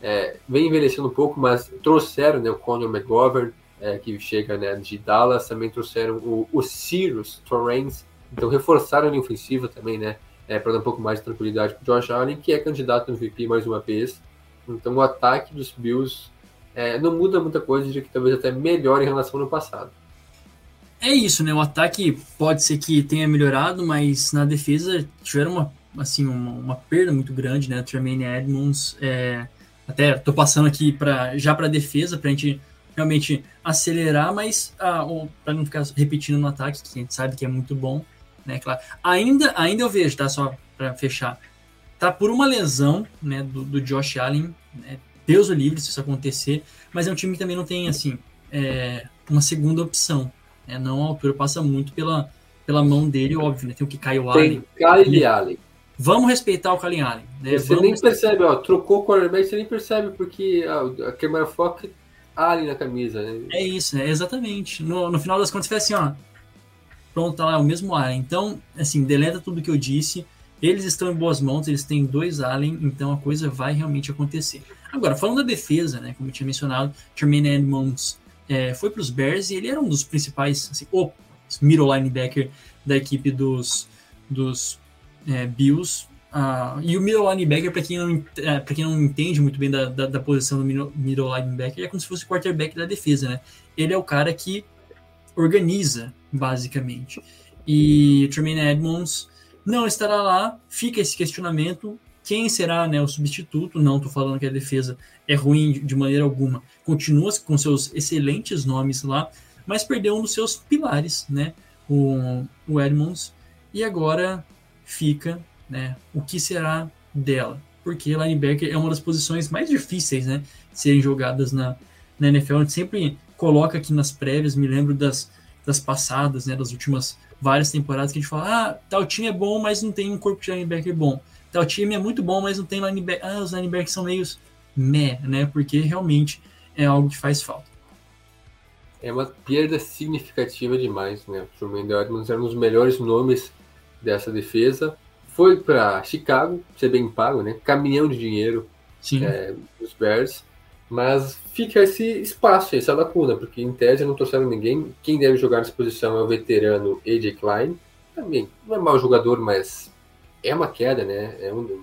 é, vem envelhecendo um pouco, mas trouxeram né, o Conor McGovern, é, que chega né, de Dallas, também trouxeram o, o Cyrus Torrens, então reforçaram a linha ofensiva também, né? É, para dar um pouco mais de tranquilidade para o Josh Allen, que é candidato no VP mais uma vez. Então o ataque dos Bills é, não muda muita coisa, diria que talvez até melhor em relação ao ano passado. É isso, né? O ataque pode ser que tenha melhorado, mas na defesa tiveram uma, assim, uma, uma perda muito grande, né? Tremaine Edmonds, é, até tô passando aqui para já para defesa, para a gente realmente acelerar, mas ah, para não ficar repetindo no ataque, que a gente sabe que é muito bom, né? Claro. Ainda, ainda eu vejo, tá? Só para fechar, tá por uma lesão, né? Do, do Josh Allen, né? Deus o livre se isso acontecer, mas é um time que também não tem assim é, uma segunda opção. É, não a altura passa muito pela, pela mão dele, óbvio, né? Tem o que cai o Allen. Kyle Allen. Vamos respeitar o Kyle Allen. Né? Você Vamos nem respeitar. percebe, ó, trocou o quarterback, você nem percebe, porque a, a câmera foca Allen na camisa, né? É isso, né? Exatamente. No, no final das contas, foi assim, ó. Pronto, tá lá, é o mesmo Allen. Então, assim, deleta tudo que eu disse. Eles estão em boas mãos, eles têm dois Allen, então a coisa vai realmente acontecer. Agora, falando da defesa, né? Como eu tinha mencionado, Jermaine Edmonds é, foi para os Bears e ele era um dos principais, assim, o middle linebacker da equipe dos, dos é, Bills. Uh, e o middle linebacker, para quem, não, é, quem não entende muito bem da, da, da, posição do middle linebacker, é como se fosse o quarterback da defesa, né? Ele é o cara que organiza, basicamente. E Tremaine Edmonds não estará lá, fica esse questionamento quem será né, o substituto? Não estou falando que a defesa é ruim de maneira alguma. Continua com seus excelentes nomes lá, mas perdeu um dos seus pilares, né? O, o Edmonds. E agora fica né, o que será dela. Porque linebacker é uma das posições mais difíceis né, de serem jogadas na, na NFL. A gente sempre coloca aqui nas prévias, me lembro das, das passadas, né, das últimas várias temporadas, que a gente fala: ah, tal time é bom, mas não tem um corpo de linebacker bom. O time é muito bom, mas não tem linebacker. Ah, os linebackers são meio meh, né? Porque realmente é algo que faz falta. É uma perda significativa demais, né? O Jermaine Edmonds era um dos melhores nomes dessa defesa. Foi para Chicago, ser bem pago, né? Caminhão de dinheiro é, dos Bears. Mas fica esse espaço, essa lacuna, porque em tese não trouxeram ninguém. Quem deve jogar nessa posição é o veterano AJ Klein. Também não é mau jogador, mas é uma queda, né? É um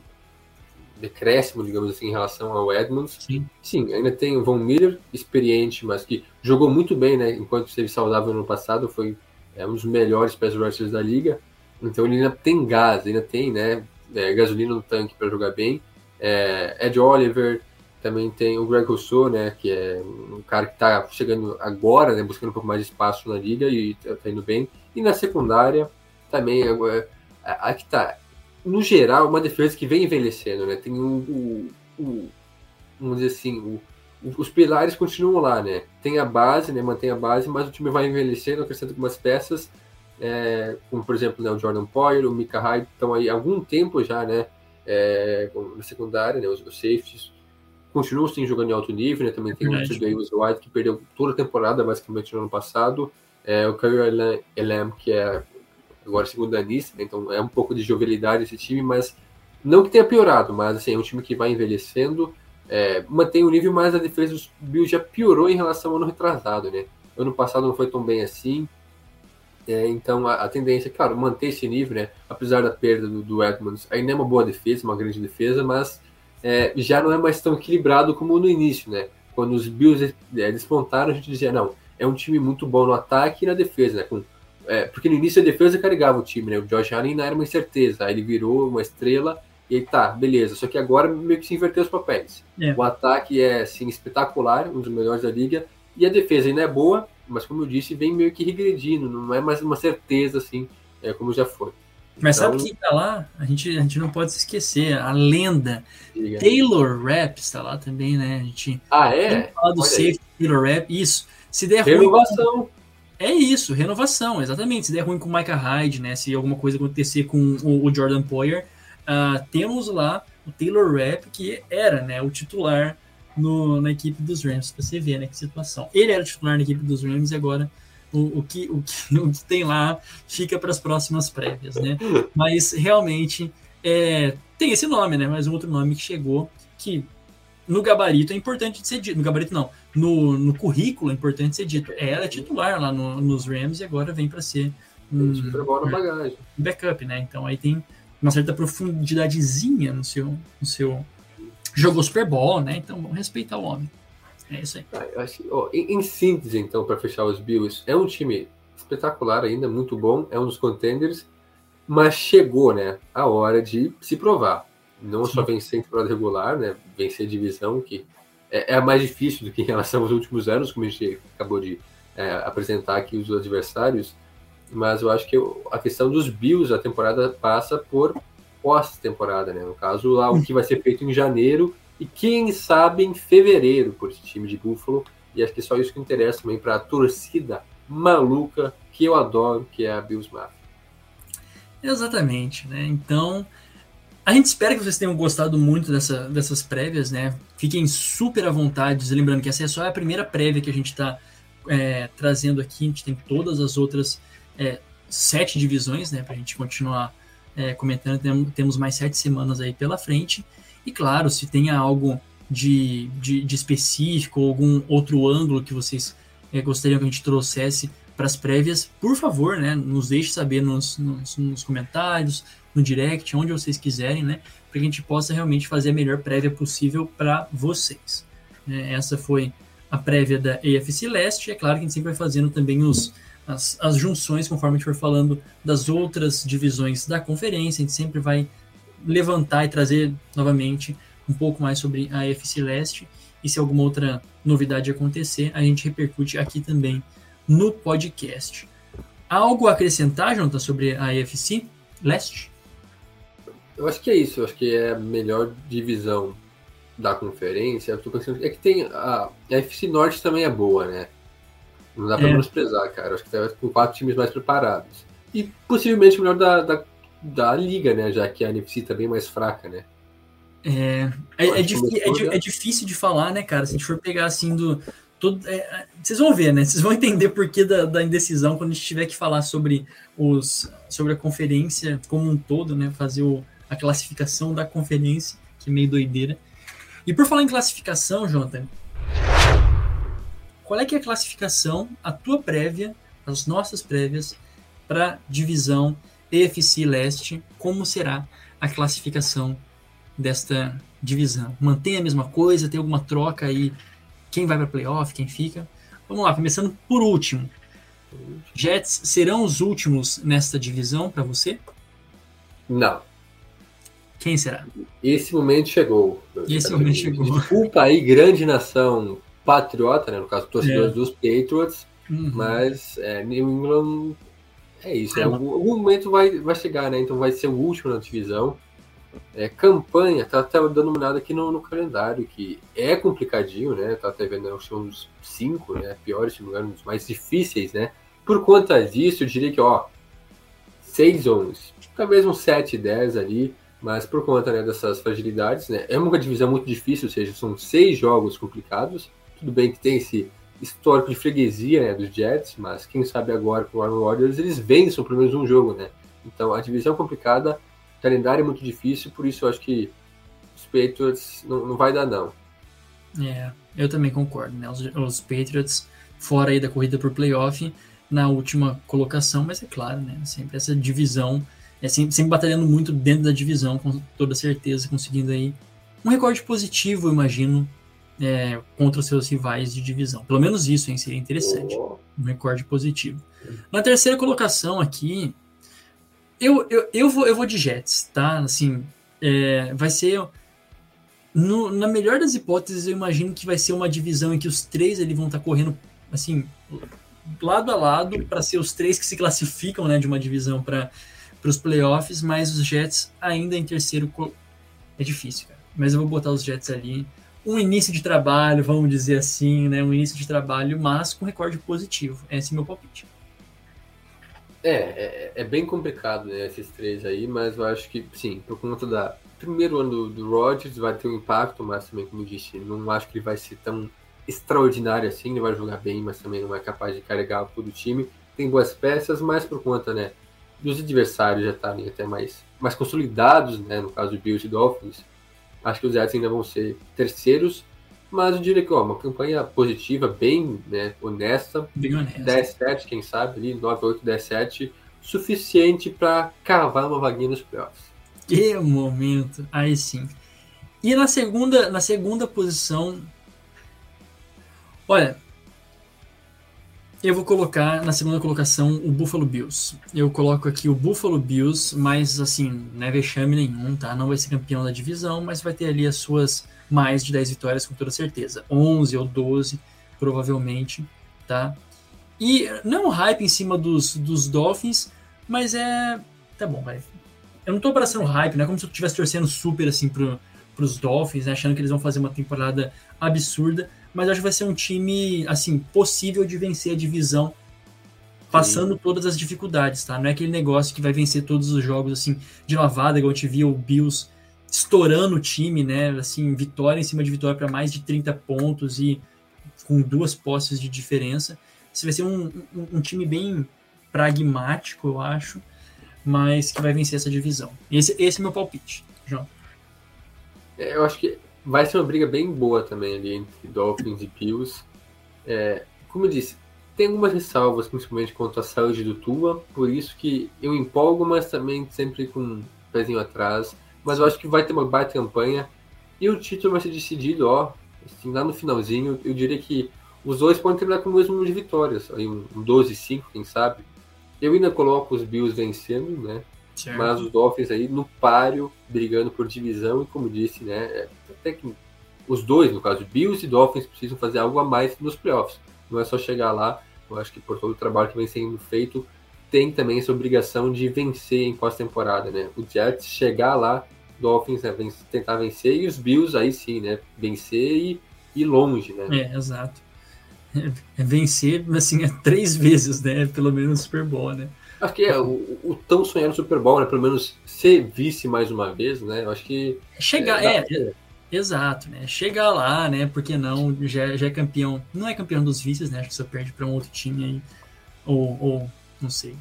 decréscimo, digamos assim, em relação ao Edmonds. Sim, Sim ainda tem o Von Miller, experiente, mas que jogou muito bem, né? Enquanto esteve saudável no passado, foi é, um dos melhores pass rushers da liga. Então ele ainda tem gás, ainda tem, né? É, gasolina no tanque para jogar bem. É, Ed Oliver, também tem o Greg Rousseau, né? Que é um cara que está chegando agora, né? Buscando um pouco mais de espaço na liga e está indo bem. E na secundária também, é, aqui tá no geral, uma defesa que vem envelhecendo, né? Tem o, o, o vamos dizer assim, o, os pilares continuam lá, né? Tem a base, né? Mantém a base, mas o time vai envelhecendo, acrescentando algumas peças. É, como por exemplo né, o Jordan Poyer, o Mika Hyde, estão aí há algum tempo já, né, é, na secundária, né, os, os safeties, continuam sim jogando em alto nível, né, também tem o Davis White, que perdeu toda a temporada, basicamente, no ano passado, é, o Kyrie Elam, que é agora segundo anista, né, então é um pouco de jovialidade esse time, mas não que tenha piorado, mas assim, é um time que vai envelhecendo, é, mantém o nível, mas a defesa dos Bills já piorou em relação ao ano retrasado, né? Ano passado não foi tão bem assim, é, então a, a, tendência é, claro, manter esse nível, né? Apesar da perda do, do Edmonds, ainda é uma boa defesa, uma grande defesa, mas é, já não é mais tão equilibrado como no início, né? Quando os Bills é, despontaram, a gente dizia, não, é um time muito bom no ataque e na defesa, né? Com, é, porque no início a defesa carregava o time, né? O Josh Allen não era uma incerteza, aí ele virou uma estrela e aí tá, beleza. Só que agora meio que se inverteu os papéis. É. O ataque é, assim, espetacular, um dos melhores da liga, e a defesa ainda é boa, mas como eu disse, vem meio que regredindo, não é mais uma certeza assim, é, como já foi. Mas então, sabe quem tá lá? A gente, a gente não pode se esquecer, a lenda. Diga. Taylor Rapp está lá também, né? A gente ah, é? do safety, Taylor Rapp, isso. Se der renovação. ruim. É isso, renovação, exatamente. Se der ruim com o Micah Hyde, né? Se alguma coisa acontecer com o, o Jordan Poyer, uh, temos lá o Taylor Rapp, que era né, o titular no, na equipe dos Rams, para você ver né, que situação. Ele era titular na equipe dos Rams e agora o, o, que, o, que, o que tem lá fica para as próximas prévias, né? Mas realmente é, tem esse nome, né? Mas um outro nome que chegou que no gabarito é importante de ser dito. No gabarito não, no, no currículo é importante ser dito. Era titular lá no, nos Rams e agora vem para ser um, um backup, né? Então aí tem uma certa profundidadezinha no seu, no seu jogou Super Bowl, né? Então vamos respeitar o homem. É isso aí. Ah, acho, ó, em, em, síntese, então, para fechar os Bills, é um time espetacular ainda, muito bom, é um dos contenders, mas chegou, né, a hora de se provar. Não Sim. só vencer em temporada regular, né, vencer a divisão, que é, é, a mais difícil do que em relação aos últimos anos, como a gente acabou de é, apresentar aqui os adversários, mas eu acho que a questão dos Bills, a temporada passa por pós-temporada, né? No caso, lá o que vai ser feito em janeiro e quem sabe em fevereiro por esse time de Buffalo. E acho que é só isso que interessa também para a torcida maluca que eu adoro, que é a Bills Mafia. Exatamente, né? Então, a gente espera que vocês tenham gostado muito dessa, dessas prévias, né? Fiquem super à vontade, lembrando que essa é só a primeira prévia que a gente está é, trazendo aqui. A gente tem todas as outras é, sete divisões, né? Para a gente continuar é, comentando, temos mais sete semanas aí pela frente. E claro, se tenha algo de, de, de específico, algum outro ângulo que vocês é, gostariam que a gente trouxesse para as prévias, por favor, né, nos deixe saber nos, nos, nos, comentários, no direct, onde vocês quiserem, né, para que a gente possa realmente fazer a melhor prévia possível para vocês. É, essa foi a prévia da AFC Leste, é claro que a gente sempre vai fazendo também os, as, as junções, conforme a gente for falando das outras divisões da conferência, a gente sempre vai levantar e trazer novamente um pouco mais sobre a AFC Leste. E se alguma outra novidade acontecer, a gente repercute aqui também no podcast. Algo a acrescentar, Jonathan, sobre a AFC Leste? Eu acho que é isso. Eu acho que é a melhor divisão da conferência. Eu tô pensando, é que tem a, a AFC Norte também é boa, né? Não dá pra é. menosprezar, cara. Acho que tá com quatro times mais preparados. E possivelmente o melhor da, da, da liga, né? Já que a NFC tá bem mais fraca, né? É, é, é, é, é, difícil de falar, né, cara? Se a gente for pegar assim do. Todo, é, é, vocês vão ver, né? Vocês vão entender por que da, da, indecisão quando a gente tiver que falar sobre, os, sobre a conferência como um todo, né? Fazer o, a classificação da conferência, que é meio doideira. E por falar em classificação, Jonathan, qual é que é a classificação, a tua prévia, as nossas prévias para divisão EFC Leste, como será a classificação desta divisão? Mantém a mesma coisa? Tem alguma troca aí? Quem vai para playoff? Quem fica? Vamos lá, começando por último. Jets serão os últimos nesta divisão para você? Não. Quem será? Esse momento chegou. Esse momento chegou. Desculpa aí, grande nação patriota, né? No caso, torcedores é. dos Patriots, uhum. mas é, New England é isso. É, algum, algum, momento vai, vai chegar, né? Então vai ser o último na divisão. É, campanha, tá até dando uma olhada aqui no, no, calendário, que é complicadinho, né? Tá até vendo, acho que uns cinco, né? Piores, se não engano, mais difíceis, né? Por conta disso, eu diria que, ó, 6-11. Talvez um 7-10 ali, mas por conta né, dessas fragilidades, né, é uma divisão muito difícil, ou seja, são seis jogos complicados. Tudo bem que tem esse histórico de freguesia né, dos Jets, mas quem sabe agora com o Aaron Rodgers eles vençam pelo menos um jogo, né? Então a divisão é complicada, o calendário é muito difícil, por isso eu acho que os Patriots não, não vai dar não. É, eu também concordo, né? Os, os Patriots fora aí da corrida por playoff na última colocação, mas é claro, né? Sempre essa divisão, é sempre, sempre batalhando muito dentro da divisão, com toda certeza, conseguindo aí um recorde positivo, imagino, é, contra os seus rivais de divisão. Pelo menos isso, hein? Seria interessante. Um recorde positivo. Na terceira colocação aqui, eu, eu, eu, vou, eu vou de Jets, tá? Assim, é, vai ser. No, na melhor das hipóteses, eu imagino que vai ser uma divisão em que os três eles vão estar tá correndo assim, lado a lado, para ser os três que se classificam né, de uma divisão para os playoffs, mas os Jets ainda em terceiro. É difícil, cara. Mas eu vou botar os Jets ali um início de trabalho, vamos dizer assim, né? Um início de trabalho, mas com recorde positivo. Esse é meu palpite. É, é, é, bem complicado, né, esses três aí, mas eu acho que, sim, por conta da primeiro ano do, do Rodgers vai ter um impacto, mas também, como disse, não acho que ele vai ser tão extraordinário assim, ele vai jogar bem, mas também não é capaz de carregar todo o time. Tem boas peças, mas por conta, né, dos adversários já estarem até mais, mais consolidados, né, no caso do Bills e Dolphins, Acho que os Jets ainda vão ser terceiros, mas eu diria que ó, uma campanha positiva, bem né, honesta. Bem honesta. 10-7, quem sabe, ali, 9-8, 10-7, suficiente para cavar uma vaguinha nos playoffs. Que momento! Aí sim. E na segunda, na segunda posição. Olha, eu vou colocar na segunda colocação o Buffalo Bills. Eu coloco aqui o Buffalo Bills, mas assim, não é vexame nenhum, tá? Não vai ser campeão da divisão, mas vai ter ali as suas mais de 10 vitórias com toda certeza. 11 ou 12, provavelmente, tá? E não é um hype em cima dos, dos Dolphins, mas é. Tá bom, vai. Eu não tô abraçando hype, não é como se eu estivesse torcendo super assim pro, pros Dolphins, né? achando que eles vão fazer uma temporada absurda mas acho que vai ser um time, assim, possível de vencer a divisão passando Sim. todas as dificuldades, tá? Não é aquele negócio que vai vencer todos os jogos, assim, de lavada, igual a gente viu o Bills estourando o time, né? Assim, vitória em cima de vitória para mais de 30 pontos e com duas posses de diferença. Esse vai ser um, um, um, time bem pragmático, eu acho, mas que vai vencer essa divisão. Esse, esse é meu palpite, João. É, eu acho que vai ser uma briga bem boa também ali entre Dolphins e Bills. É, como eu disse, tem algumas ressalvas, principalmente quanto à saúde do Tua, por isso que eu empolgo, mas também sempre com um pezinho atrás. Mas eu acho que vai ter uma baita campanha e o título vai ser decidido, ó, assim, lá no finalzinho. Eu diria que os dois podem terminar com o mesmo número de vitórias, aí um 12-5, quem sabe. Eu ainda coloco os Bills vencendo, né? Certo. Mas os Dolphins aí no páreo, brigando por divisão, e como disse, né? É, até que os dois, no caso, Bills e Dolphins, precisam fazer algo a mais nos playoffs. Não é só chegar lá. Eu acho que por todo o trabalho que vem sendo feito, tem também essa obrigação de vencer em pós-temporada, né? O Jets chegar lá, Dolphins né, tentar vencer, e os Bills aí sim, né? Vencer e ir longe, né? É, exato. É, é vencer, assim, é três vezes, né? Pelo menos Super Bowl, né? Acho que é o, o tão sonhado Super Bowl, né? Pelo menos ser vice mais uma vez, né? Eu acho que. Chegar, é, é, exato, né? Chegar lá, né? Porque não, já, já é campeão. Não é campeão dos vices, né? Acho que só perde para um outro time aí. Ou, ou não sei.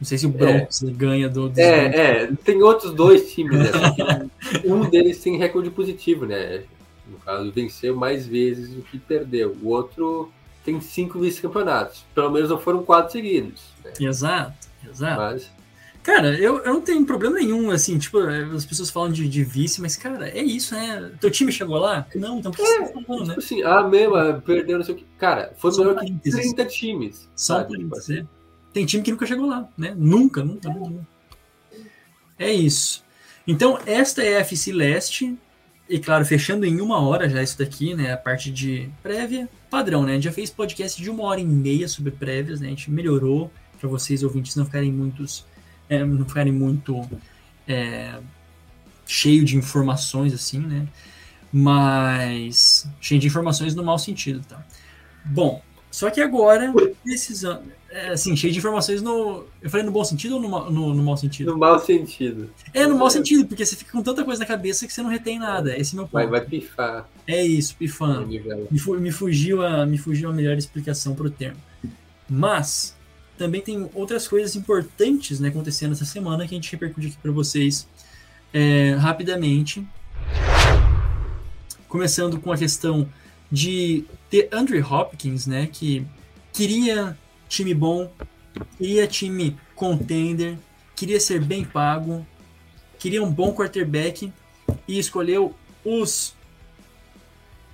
Não sei se o Broncos é. ganha do. É, é, tem outros dois times, né? um deles tem recorde positivo, né? No caso, venceu mais vezes do que perdeu. O outro tem cinco vice-campeonatos. Pelo menos não foram quatro seguidos. Né? Exato. Exato. Mas... Cara, eu, eu não tenho problema nenhum, assim, tipo, as pessoas falam de, de vice, mas, cara, é isso, né? Teu time chegou lá? Não, então por que é, você tá falando, tipo né? assim, ah, mesmo, é, perdeu, não sei o que. Cara, foi melhor que 30 times. Só tipo assim. É. Tem time que nunca chegou lá, né? Nunca, nunca, nunca. É isso. Então, esta é a FC Leste. E claro, fechando em uma hora já isso daqui, né? A parte de prévia, padrão, né? A gente já fez podcast de uma hora e meia sobre prévias, né? A gente melhorou para vocês ouvintes não ficarem muitos é, não ficarem muito é, cheio de informações assim, né? Mas cheio de informações no mau sentido, tá? Bom, Só que agora, precisando. É, assim, cheio de informações no. Eu falei no bom sentido ou no, no, no mau sentido? No mau sentido. É, no mau sentido, porque você fica com tanta coisa na cabeça que você não retém nada. Esse é meu ponto. Vai, vai pifar. É isso, pifando. Me, me fugiu a, me fugiu a melhor explicação para o termo. Mas também tem outras coisas importantes né, acontecendo essa semana que a gente repercute aqui para vocês é, rapidamente. Começando com a questão de ter Andrew Hopkins, né, que queria time bom, queria time contender, queria ser bem pago, queria um bom quarterback e escolheu os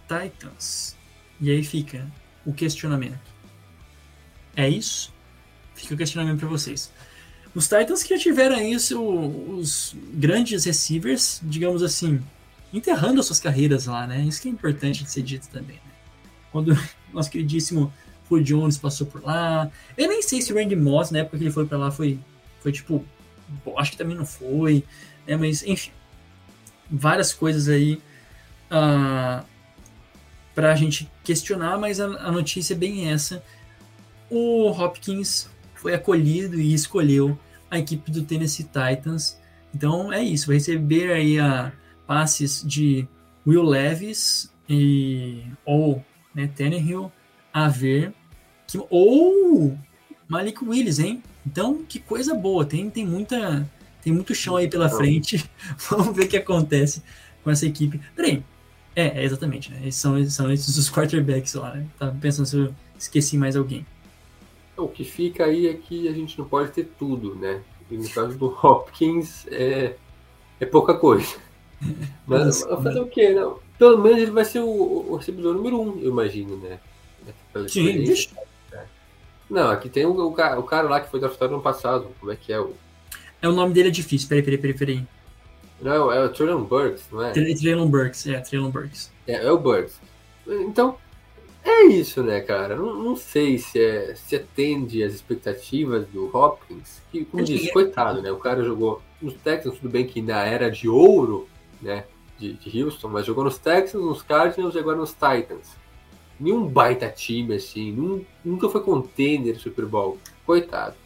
Titans. E aí fica o questionamento. É isso? Fica o questionamento para vocês. Os Titans que já tiveram aí o os grandes receivers, digamos assim, enterrando as suas carreiras lá, né? Isso que é importante de ser dito também. Né? Quando nosso queridíssimo Julio Jones passou por lá. Eu nem sei se o Randy Moss, na época que ele foi para lá, foi, foi tipo. Acho que também não foi. Né? Mas, enfim. Várias coisas aí. ah, para a gente questionar, mas a, a notícia é bem essa. O Hopkins foi acolhido e escolheu a equipe do Tennessee Titans. Então é isso, vai receber aí a passes de Will Levis e ou né, Tannehill a ver que, ou Malik Willis, hein? Então que coisa boa, tem tem muita tem muito chão aí pela frente. Vamos ver o que acontece com essa equipe. Peraí, é, é, exatamente, né? São, são esses os quarterbacks lá, né? Tava pensando se eu esqueci mais alguém. O que fica aí é que a gente não pode ter tudo, né? E no caso do Hopkins é, é pouca coisa. Mas fazer o quê? Não? Pelo menos ele vai ser o, o recebedor número um, eu imagino, né? Pela Sim, experiência. Não, aqui tem o, o, ca- o cara lá que foi draftado no ano passado. Como é que é? O, É, o nome dele é difícil. Peraí, peraí, peraí, peraí. não, é o Traylon Burks, não é? Tra- Traylon Burks, é, Traylon Burks. É, é o Burks. Então, é isso, né, cara? Não, não sei se, é, se atende às expectativas do Hopkins, que, como disse, é. coitado, né? O cara jogou nos Texans, tudo bem que na era de ouro, né, de, de Houston, mas jogou nos Texans, nos Cardinals e agora nos Titans. Nenhum baita time, assim, nun- nunca foi contender Super Bowl. Coitado.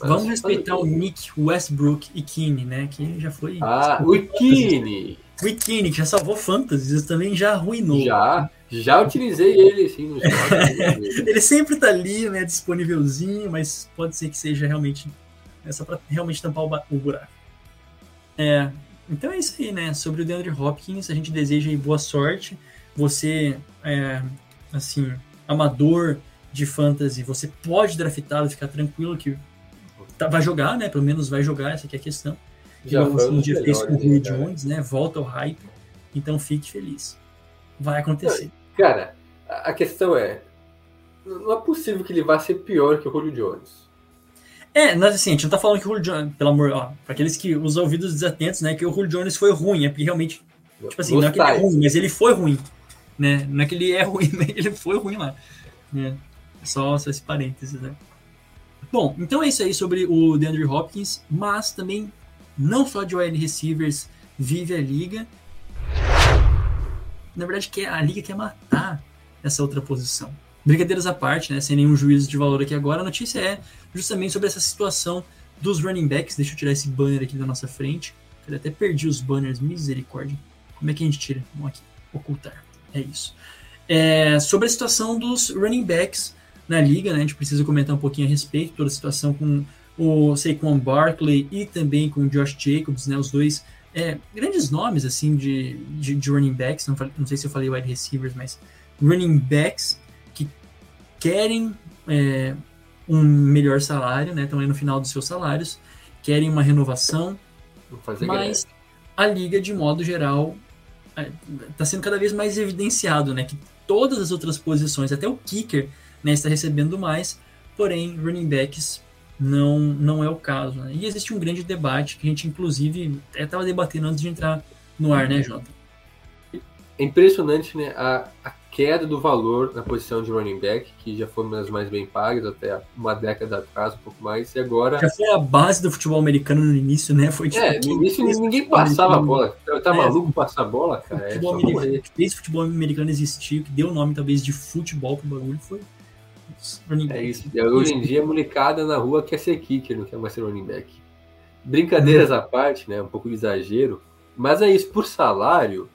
Mas Vamos fazer respeitar o Nick Westbrook e Kine, né? Que já foi. Ah! O Kine, que já salvou fantasies, também já arruinou. Já, já utilizei ele, assim, nos jogos. Ele sempre tá ali, né? Disponívelzinho, mas pode ser que seja realmente. É só pra realmente tampar o, o buraco. É. Então é isso aí, né? Sobre o DeAndre Hopkins, a gente deseja aí boa sorte. Você, é, assim, amador de fantasy, você pode draftá-lo, ficar tranquilo que tá- vai jogar, né? Pelo menos vai jogar, essa aqui é a questão. Já foi você um dos dia fez com o cara? Jones, né? Volta ao hype. Então fique feliz. Vai acontecer. Cara, a questão é. Não é possível que ele vá ser pior que o Julio Jones. É, mas assim, a gente não tá falando que o Julio Jones, pelo amor, ó, pra aqueles que os ouvidos desatentos, né, que o Julio Jones foi ruim, é porque realmente, tipo assim, não é que ele é ruim, mas ele foi ruim, né, não é que ele é ruim, mas ele foi ruim lá, né, só, só esse parênteses, né. Bom, então é isso aí sobre o DeAndre Hopkins, mas também, não só de wide receivers vive a liga, na verdade, quer, a liga quer matar essa outra posição. Brincadeiras à parte, né, sem nenhum juízo de valor aqui agora, a notícia é justamente sobre essa situação dos running backs. Deixa eu tirar esse banner aqui da nossa frente. Eu até perdi os banners, misericórdia. Como é que a gente tira? Vamos aqui, ocultar. É isso. É, sobre a situação dos running backs na liga, né? A gente precisa comentar um pouquinho a respeito, toda a situação com o Saquon Barkley e também com o Josh Jacobs, né? Os dois é, grandes nomes, assim, de, de, de running backs. Não, falei- não sei se eu falei wide receivers, mas running backs que querem é, um melhor salário, né? Estão aí no final dos seus salários, querem uma renovação, mas a liga, de modo geral, está sendo cada vez mais evidenciado, né? Que todas as outras posições, até o kicker, né, está recebendo mais, porém, running backs não, não é o caso. Né? E existe um grande debate que a gente, inclusive, até estava debatendo antes de entrar no ar, né, Jota? É impressionante né, a, a queda do valor na posição de running back, que já foi uma das mais bem pagas até uma década atrás, um pouco mais, e agora. Já foi a base do futebol americano no início, né? Foi tipo. É, no início fez ninguém passava a bola. Tá É, maluco passar a bola, O cara? É futebol só americano, que fez o futebol americano existir, o que deu o nome talvez de futebol pro bagulho foi É isso. Hoje em dia, a molecada na rua quer ser kicker, não quer mais ser running back. Brincadeiras à parte, né? Um pouco de exagero. Mas é isso, por salário,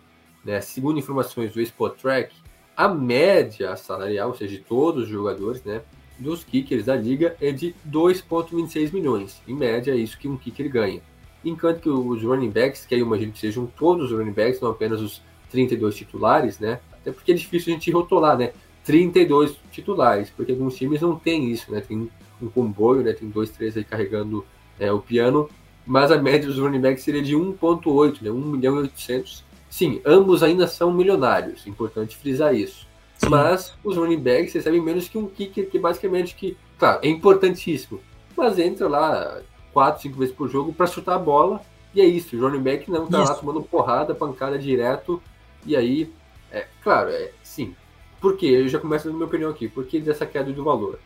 né? Segundo informações do Spot Track, a média salarial, ou seja, de todos os jogadores, né? Dos kickers da liga é de 2,26 milhões. Em média, é isso que um kicker ganha. Enquanto que os running backs, que aí eu imagino que sejam todos os running backs, não apenas os 32 titulares, né? Até porque é difícil a gente rotular, né? 32 titulares, porque alguns times não tem isso, né? Tem um comboio, né? Tem dois, três aí carregando é, o piano, mas a média dos running backs seria de 1.8, né? 1 milhão e 800. Sim, ambos ainda são milionários, importante frisar isso. Sim. Mas os running backs recebem menos que um kicker, que basicamente que, claro, é importantíssimo, mas entra lá 4, 5 vezes por jogo para chutar a bola, e é isso, o running back não tá lá Isso. tomando porrada, pancada direto, e aí, é, claro, é, sim, por quê? Eu já começo dando minha opinião aqui. Por que dessa queda do valor?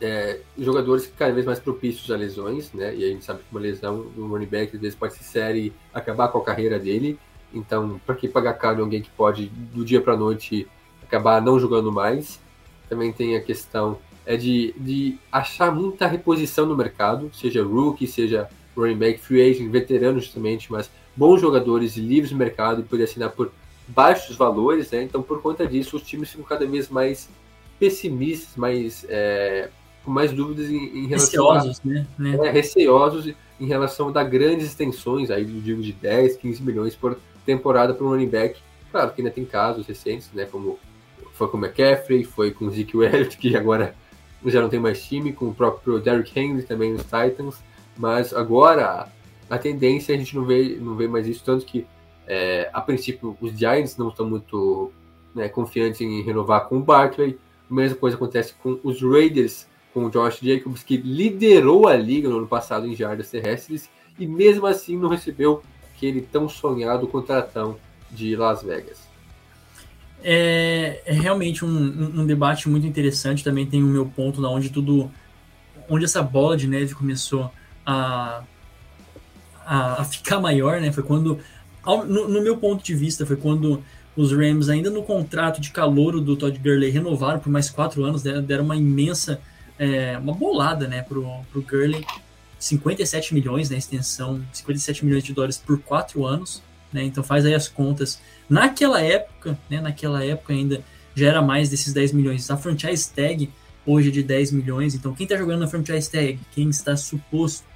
É, jogadores cada vez mais propícios a lesões, né? E a gente sabe que uma lesão no running back às vezes pode ser séria e acabar com a carreira dele. Então, para que pagar caro em alguém que pode, do dia para noite, acabar não jogando mais? Também tem a questão é de, de achar muita reposição no mercado, seja rookie, seja running back, free agent, veterano justamente, mas bons jogadores livres no mercado e poder assinar por baixos valores, né? Então, por conta disso, os times ficam cada vez mais pessimistas, mais é, com mais dúvidas em, em relação a, Receosos, né? né? é, receosos em relação a dar grandes extensões, aí eu digo de 10, 15 milhões por temporada para um running back. Claro que ainda tem casos recentes, né? Como foi com o McCaffrey, foi com o Zeke Elliott, que agora já não tem mais time, com o próprio Derrick Henry também nos Titans. Mas agora a tendência a gente não vê, não vê mais isso, tanto que é, a princípio os Giants não estão muito né, confiantes em renovar com o Barkley. A mesma coisa acontece com os Raiders, com o Josh Jacobs, que liderou a liga no ano passado em jardas terrestres e mesmo assim não recebeu aquele tão sonhado contratão de Las Vegas. É, é realmente um, um, debate muito interessante. Também tem o meu ponto da onde tudo, onde essa bola de neve começou a, a, a ficar maior, né? Foi quando, no, no meu ponto de vista, foi quando os Rams, ainda no contrato de calouro do Todd Gurley, renovaram por mais quatro anos, deram, deram uma imensa, é, uma bolada, né, pro, pro Gurley. 57 milhões na extensão, 57 milhões de dólares por quatro anos, né? Então faz aí as contas. Naquela época, né, naquela época ainda já era mais desses 10 milhões. A franchise tag hoje é de 10 milhões. Então quem está jogando na franchise tag, quem está suposto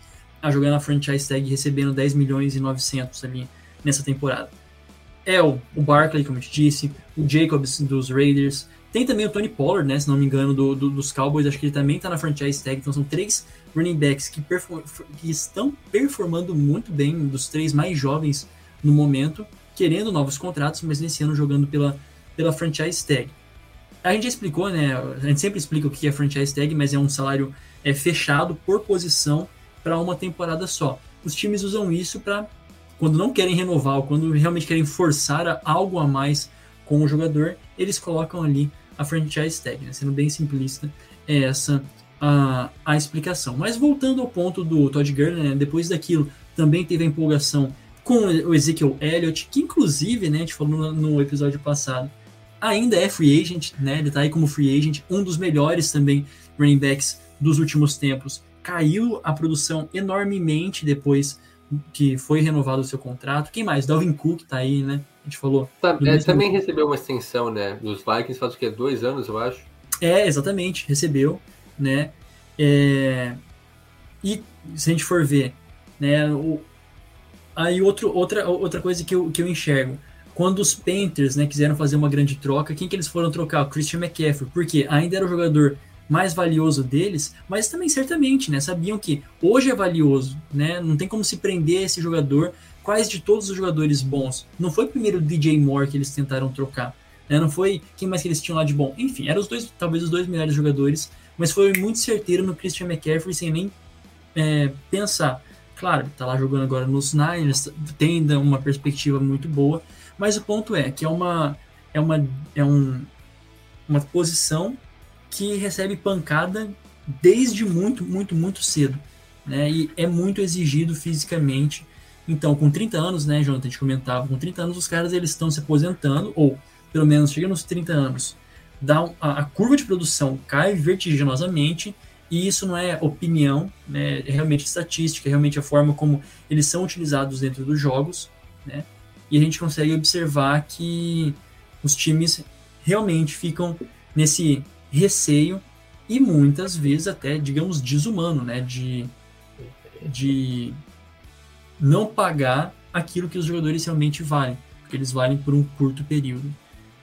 a jogar na franchise tag recebendo 10 milhões e 900 ali nessa temporada. É o, o Barkley, como eu te disse, o Jacobs dos Raiders. Tem também o Tony Pollard, né, se não me engano, do, do- dos Cowboys. Acho que ele também está na franchise tag. Então são três running backs que, que estão performando muito bem, dos três mais jovens no momento, querendo novos contratos, mas nesse ano jogando pela, pela franchise tag. A gente já explicou, né? A gente sempre explica o que é franchise tag, mas é um salário é, fechado por posição para uma temporada só. Os times usam isso para quando não querem renovar ou quando realmente querem forçar algo a mais com o jogador, eles colocam ali a franchise tag, né? sendo bem simplista, é essa a, a explicação. Mas voltando ao ponto do Todd Gurley, né? depois daquilo também teve a empolgação com o Ezekiel Elliott, que inclusive, né, a gente falou no, episódio passado, ainda é free agent, né? Ele tá aí como free agent, um dos melhores também running backs dos últimos tempos. Caiu a produção enormemente depois que foi renovado o seu contrato. Quem mais? Dalvin Cook tá aí, né? A gente falou. Tá- é, também recebeu uma extensão, né? Dos Vikings faz o quê? Dois anos, eu acho. É, exatamente, recebeu, né? É, E se a gente for ver, né? O... Aí outro, outra, outra coisa que eu, que eu enxergo. Quando os Panthers né, quiseram fazer uma grande troca, quem que eles foram trocar? O Christian McCaffrey. Porque ainda era o jogador mais valioso deles, mas também certamente, né? Sabiam que hoje é valioso, né? Não tem como se prender a esse jogador. Quais de todos os jogadores bons? Não foi primeiro o DJ Moore que eles tentaram trocar, né? Não foi quem mais que eles tinham lá de bom. Enfim, eram os dois, talvez os dois melhores jogadores, mas foi muito certeiro no Christian McCaffrey sem nem é, pensar. Claro, tá lá jogando agora nos Niners, tem uma perspectiva muito boa, mas o ponto é que é uma é uma é um, uma posição que recebe pancada desde muito, muito, muito cedo, né? E é muito exigido fisicamente. Então, com 30 anos, né, Jonathan, a gente comentava, com 30 anos os caras eles estão se aposentando ou pelo menos chegando nos 30 anos, dá um, a, a, curva de produção cai vertiginosamente e isso não é opinião, né, é realmente estatística, é realmente a forma como eles são utilizados dentro dos jogos, né, e a gente consegue observar que os times realmente ficam nesse receio e muitas vezes até, digamos, desumano, né, de, de não pagar aquilo que os jogadores realmente valem, porque eles valem por um curto período,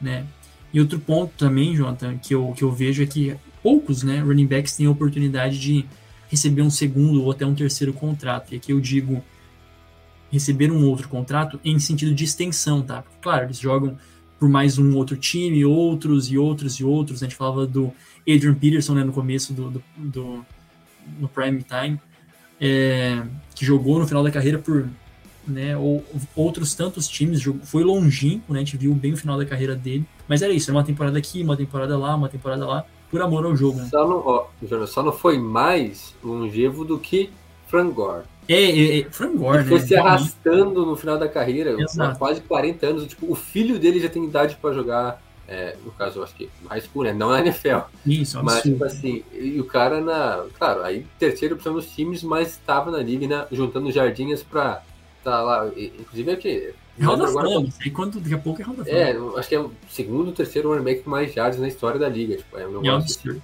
né. E outro ponto também, Jonathan, que eu, que eu vejo é que poucos né, running backs têm a oportunidade de receber um segundo ou até um terceiro contrato. E aqui eu digo receber um outro contrato em sentido de extensão, tá? Porque, claro, eles jogam por mais um outro time, outros e outros e outros. A gente falava do Adrian Peterson né, no começo do, do, do no prime time, é, que jogou no final da carreira por né, ou, outros tantos times, foi longínquo, né, a gente viu bem o final da carreira dele, mas era isso, era uma temporada aqui, uma temporada lá, uma temporada lá, por amor ao jogo. Né? Só, não, ó, só não foi mais longevo do que Frank Gore. É, é, é Frank Gore, né? Foi se arrastando no final da carreira, quase 40 anos, tipo, o filho dele já tem idade para jogar é, no caso, eu acho que high school, né? Não na NFL. Isso, Mas, tipo assim, e o cara na. Claro, aí terceiro opção dos times, mas estava na liga, né, juntando jardinhas pra tá lá. Inclusive é que. É Hall da Fama, sei daqui a pouco é Hall da Fama. É, acho que é o segundo terceiro running back com mais yards na história da liga. Tipo, é um negócio assim.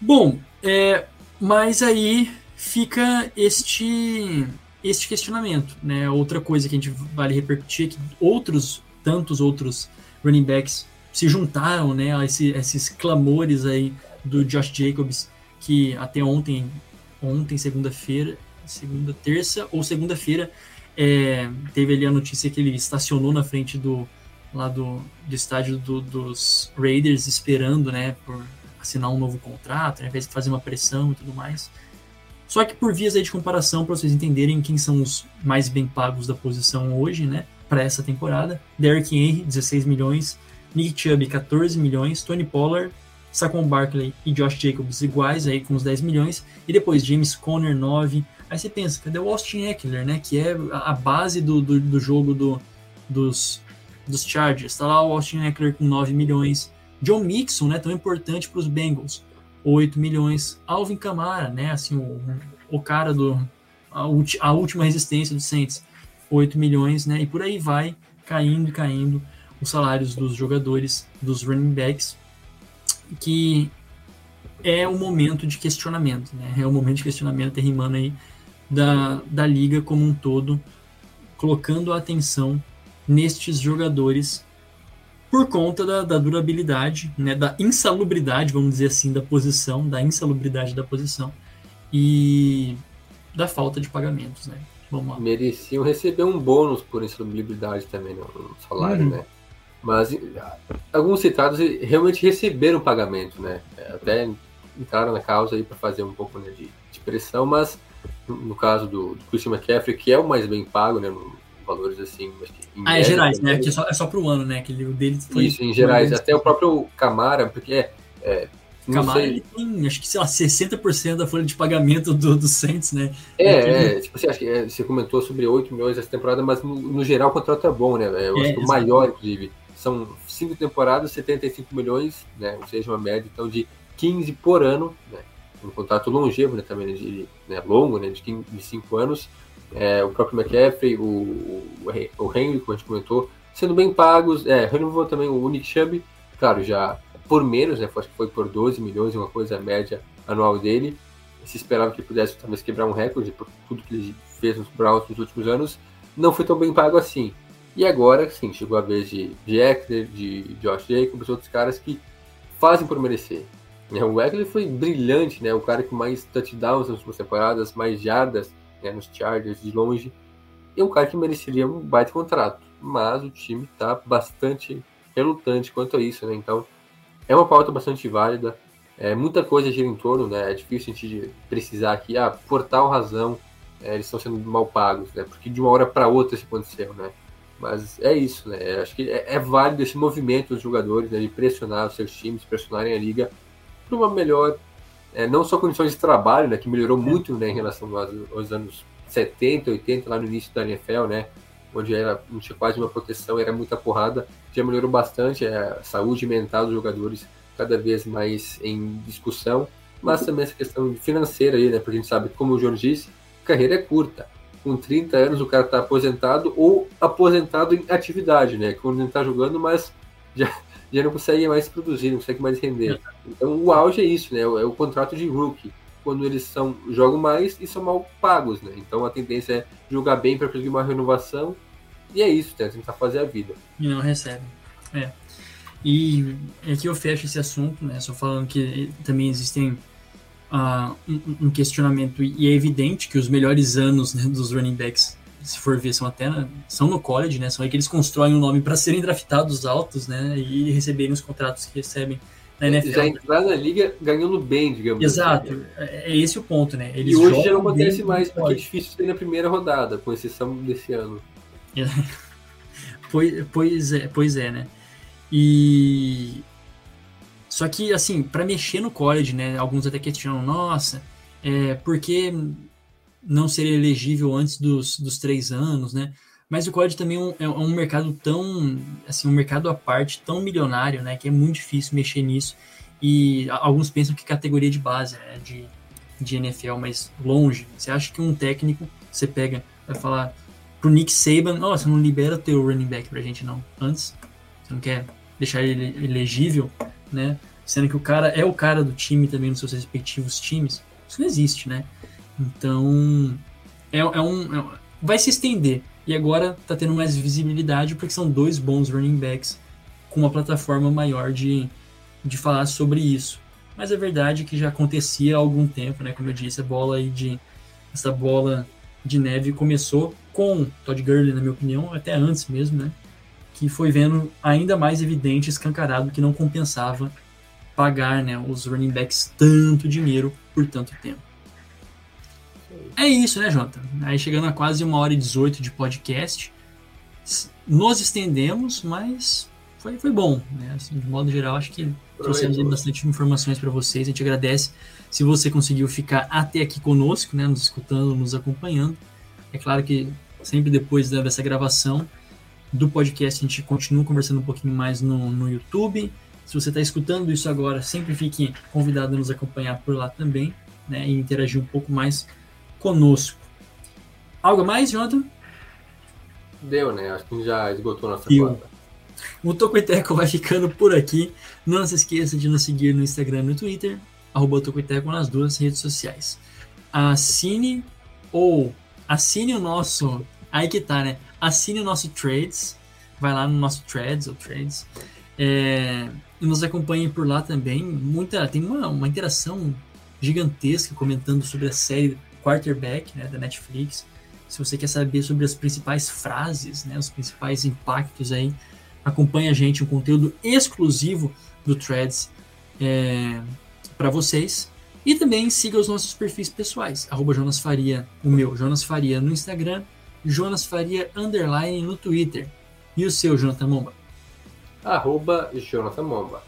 Bom, é, mas aí fica este, este questionamento, né? Outra coisa que a gente vale repercutir é que outros, tantos outros running backs se juntaram, né, a esse, esses clamores aí do Josh Jacobs, que até ontem, ontem, segunda-feira, segunda, terça ou segunda-feira, é, teve ali a notícia que ele estacionou na frente do lá do, do estádio do, dos Raiders esperando, né, por assinar um novo contrato, né, fazer uma pressão e tudo mais. Só que por vias aí de comparação, para vocês entenderem quem são os mais bem pagos da posição hoje, né, para essa temporada, Derrick Henry, 16 milhões, Nick Chubb, 14 milhões, Tony Pollard, Saquon Barkley e Josh Jacobs iguais aí com os 10 milhões, e depois James Conner, 9, Aí você pensa, cadê o Austin Eckler, né? Que é a base do, do, do jogo do, dos, dos Chargers. Tá lá o Austin Eckler com 9 milhões. John Mixon, né? Tão importante para os Bengals. 8 milhões. Alvin Kamara, né? Assim, o, o cara do. A, a última resistência do Saints. 8 milhões, né? E por aí vai, caindo e caindo os salários dos jogadores, dos running backs, que é o momento de questionamento, né? É o momento de questionamento, rimando aí da, da liga como um todo, colocando a atenção nestes jogadores por conta da, da, durabilidade, né, da insalubridade, vamos dizer assim, da posição, da insalubridade da posição e da falta de pagamentos, né? Vamos lá. Mereciam receber um bônus por insalubridade também no, no salário, uhum. né? Mas alguns citados realmente receberam pagamento, né? Até entraram na causa aí para fazer um pouco né, de, de pressão, mas no caso do, do Christian McCaffrey, que é o mais bem pago, né? No, valores assim. ah, é gerais, né? Que é só, é só pro ano, né? Que o dele foi. Isso, em gerais. Até o próprio Camara, porque é. é Camara ele tem, acho que, sei lá, 60% da folha de pagamento do, do Saints, né? É, é tipo, você, acha que, é, você comentou sobre 8 milhões essa temporada, mas no, no geral o contrato é bom, né? Eu é, acho que o maior, inclusive. São cinco temporadas, 75 milhões, né? Ou seja, uma média então de 15 por ano, né? um contrato longevo né, também, né, de, né, longo, né, de, 5 de cinco anos. É, o próprio McCaffrey, o, o, Henry, como a gente comentou, sendo bem pagos. É, renovou também o Nick Chubb, claro, já por menos, né, acho que foi por 12 milhões, uma coisa média anual dele. Se esperava que pudesse talvez quebrar um recorde por tudo que ele fez nos Browns nos últimos anos. Não foi tão bem pago assim. E agora, sim, chegou a vez de, de Eckler, de Josh Jacobs, outros caras que fazem por merecer. É, o Eckler foi brilhante, né? O cara que mais touchdowns nas últimas temporadas, mais jardas né, nos Chargers de longe. É um cara que mereceria um baita contrato. Mas o time está bastante relutante quanto a isso, né? Então, é uma pauta bastante válida. É, muita coisa gira em torno, né? É difícil a gente precisar aqui, ah, por tal razão, é, eles estão sendo mal pagos, né? Porque de uma hora para outra isso aconteceu, né? Mas é isso, né? Acho que é, é válido esse movimento dos jogadores, né? De pressionar os seus times, pressionarem a liga para uma melhor, é, não só condições de trabalho, né, que melhorou muito né, em relação aos, aos, anos 70, 80, lá no início da NFL, né, onde era, não tinha quase uma proteção, era muita porrada, já melhorou bastante a saúde mental dos jogadores, cada vez mais em discussão, mas também essa questão financeira aí, né? Porque a gente sabe, como o João disse, carreira é curta. Com 30 anos o cara está aposentado ou aposentado em atividade, né? Quando ele está jogando, mas já, já não consegue mais produzir, não consegue mais render. Então o auge é isso, né? É o contrato de rookie. Quando eles são jogam mais e são mal pagos, né? Então a tendência é jogar bem para conseguir uma renovação. E é isso, né? tentar fazer a vida. E não recebe. É. E aqui eu fecho esse assunto, né? Só falando que também existem uh, um, um, questionamento, e é evidente que os melhores anos né, dos running backs, se for ver, são até são no college, né? São aí que eles constroem um nome para serem draftados altos, né? E receberem os contratos que recebem na NFL. Já entrar na liga ganhando bem, digamos Exato, assim. é, é esse o ponto, né? Eles e hoje já não acontece mais, porque é difícil ter na primeira rodada, com exceção desse ano. pois, pois, é, pois é, né? E só que, assim, para mexer no college, né, alguns até questionam, nossa, é, por que não seria elegível antes dos, dos três anos, né? Mas o college também é um, é um mercado tão, assim, um mercado à parte, tão milionário, né, que é muito difícil mexer nisso. E alguns pensam que categoria de base, né, de, de NFL, mas longe. Você acha que um técnico, você pega, vai falar pro Nick Saban, nossa, não libera teu running back pra gente não, antes. Você não quer deixar ele elegível? né? Sendo que o cara é o cara do time também nos seus respectivos times. Isso não existe, né? Então, é, é, um, é vai se estender. E agora tá tendo mais visibilidade porque são dois bons running backs com uma plataforma maior de, de falar sobre isso. Mas é verdade que já acontecia há algum tempo, né? Como eu disse, a bola aí de essa bola de neve começou com Todd Gurley, na minha opinião, até antes mesmo, né? que foi vendo ainda mais evidente, escancarado, que não compensava pagar né, os running backs tanto dinheiro por tanto tempo. É isso, né, Jota? Aí chegando a quase uma hora e 18 de podcast, nos estendemos, mas foi, foi bom, né? Assim, de modo geral, acho que trouxemos bastante informações para vocês. A gente agradece se você conseguiu ficar até aqui conosco, né, nos escutando, nos acompanhando. É claro que sempre depois dessa gravação do podcast, a gente continua conversando um pouquinho mais no, no YouTube. Se você está escutando isso agora, sempre fique convidado a nos acompanhar por lá também, né? E interagir um pouco mais conosco. Algo mais, Jonathan? Deu, né? Acho que já esgotou nossa Deu. O Tocoiteco vai ficando por aqui. Não se esqueça de nos seguir no Instagram e no Twitter, arroba Tocoiteco nas duas redes sociais. Assine ou assine o nosso. Aí que tá, né? assine o nosso Trades, vai lá no nosso Threads ou Trades, é, e nos acompanhe por lá também. Muita, tem uma, uma interação gigantesca comentando sobre a série Quarterback né, da Netflix. Se você quer saber sobre as principais frases, né, os principais impactos aí, acompanhe a gente, um conteúdo exclusivo do Threads é, para vocês. E também siga os nossos perfis pessoais, arroba Jonas Faria, o meu, Jonas Faria no Instagram Jonas Faria Underline no Twitter. E o seu, Jonathan Momba? Arroba Jonathan Momba.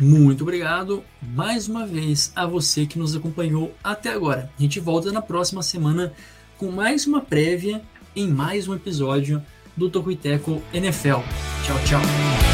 Muito obrigado mais uma vez a você que nos acompanhou até agora. A gente volta na próxima semana com mais uma prévia em mais um episódio do Tocuiteco NFL. Tchau, tchau.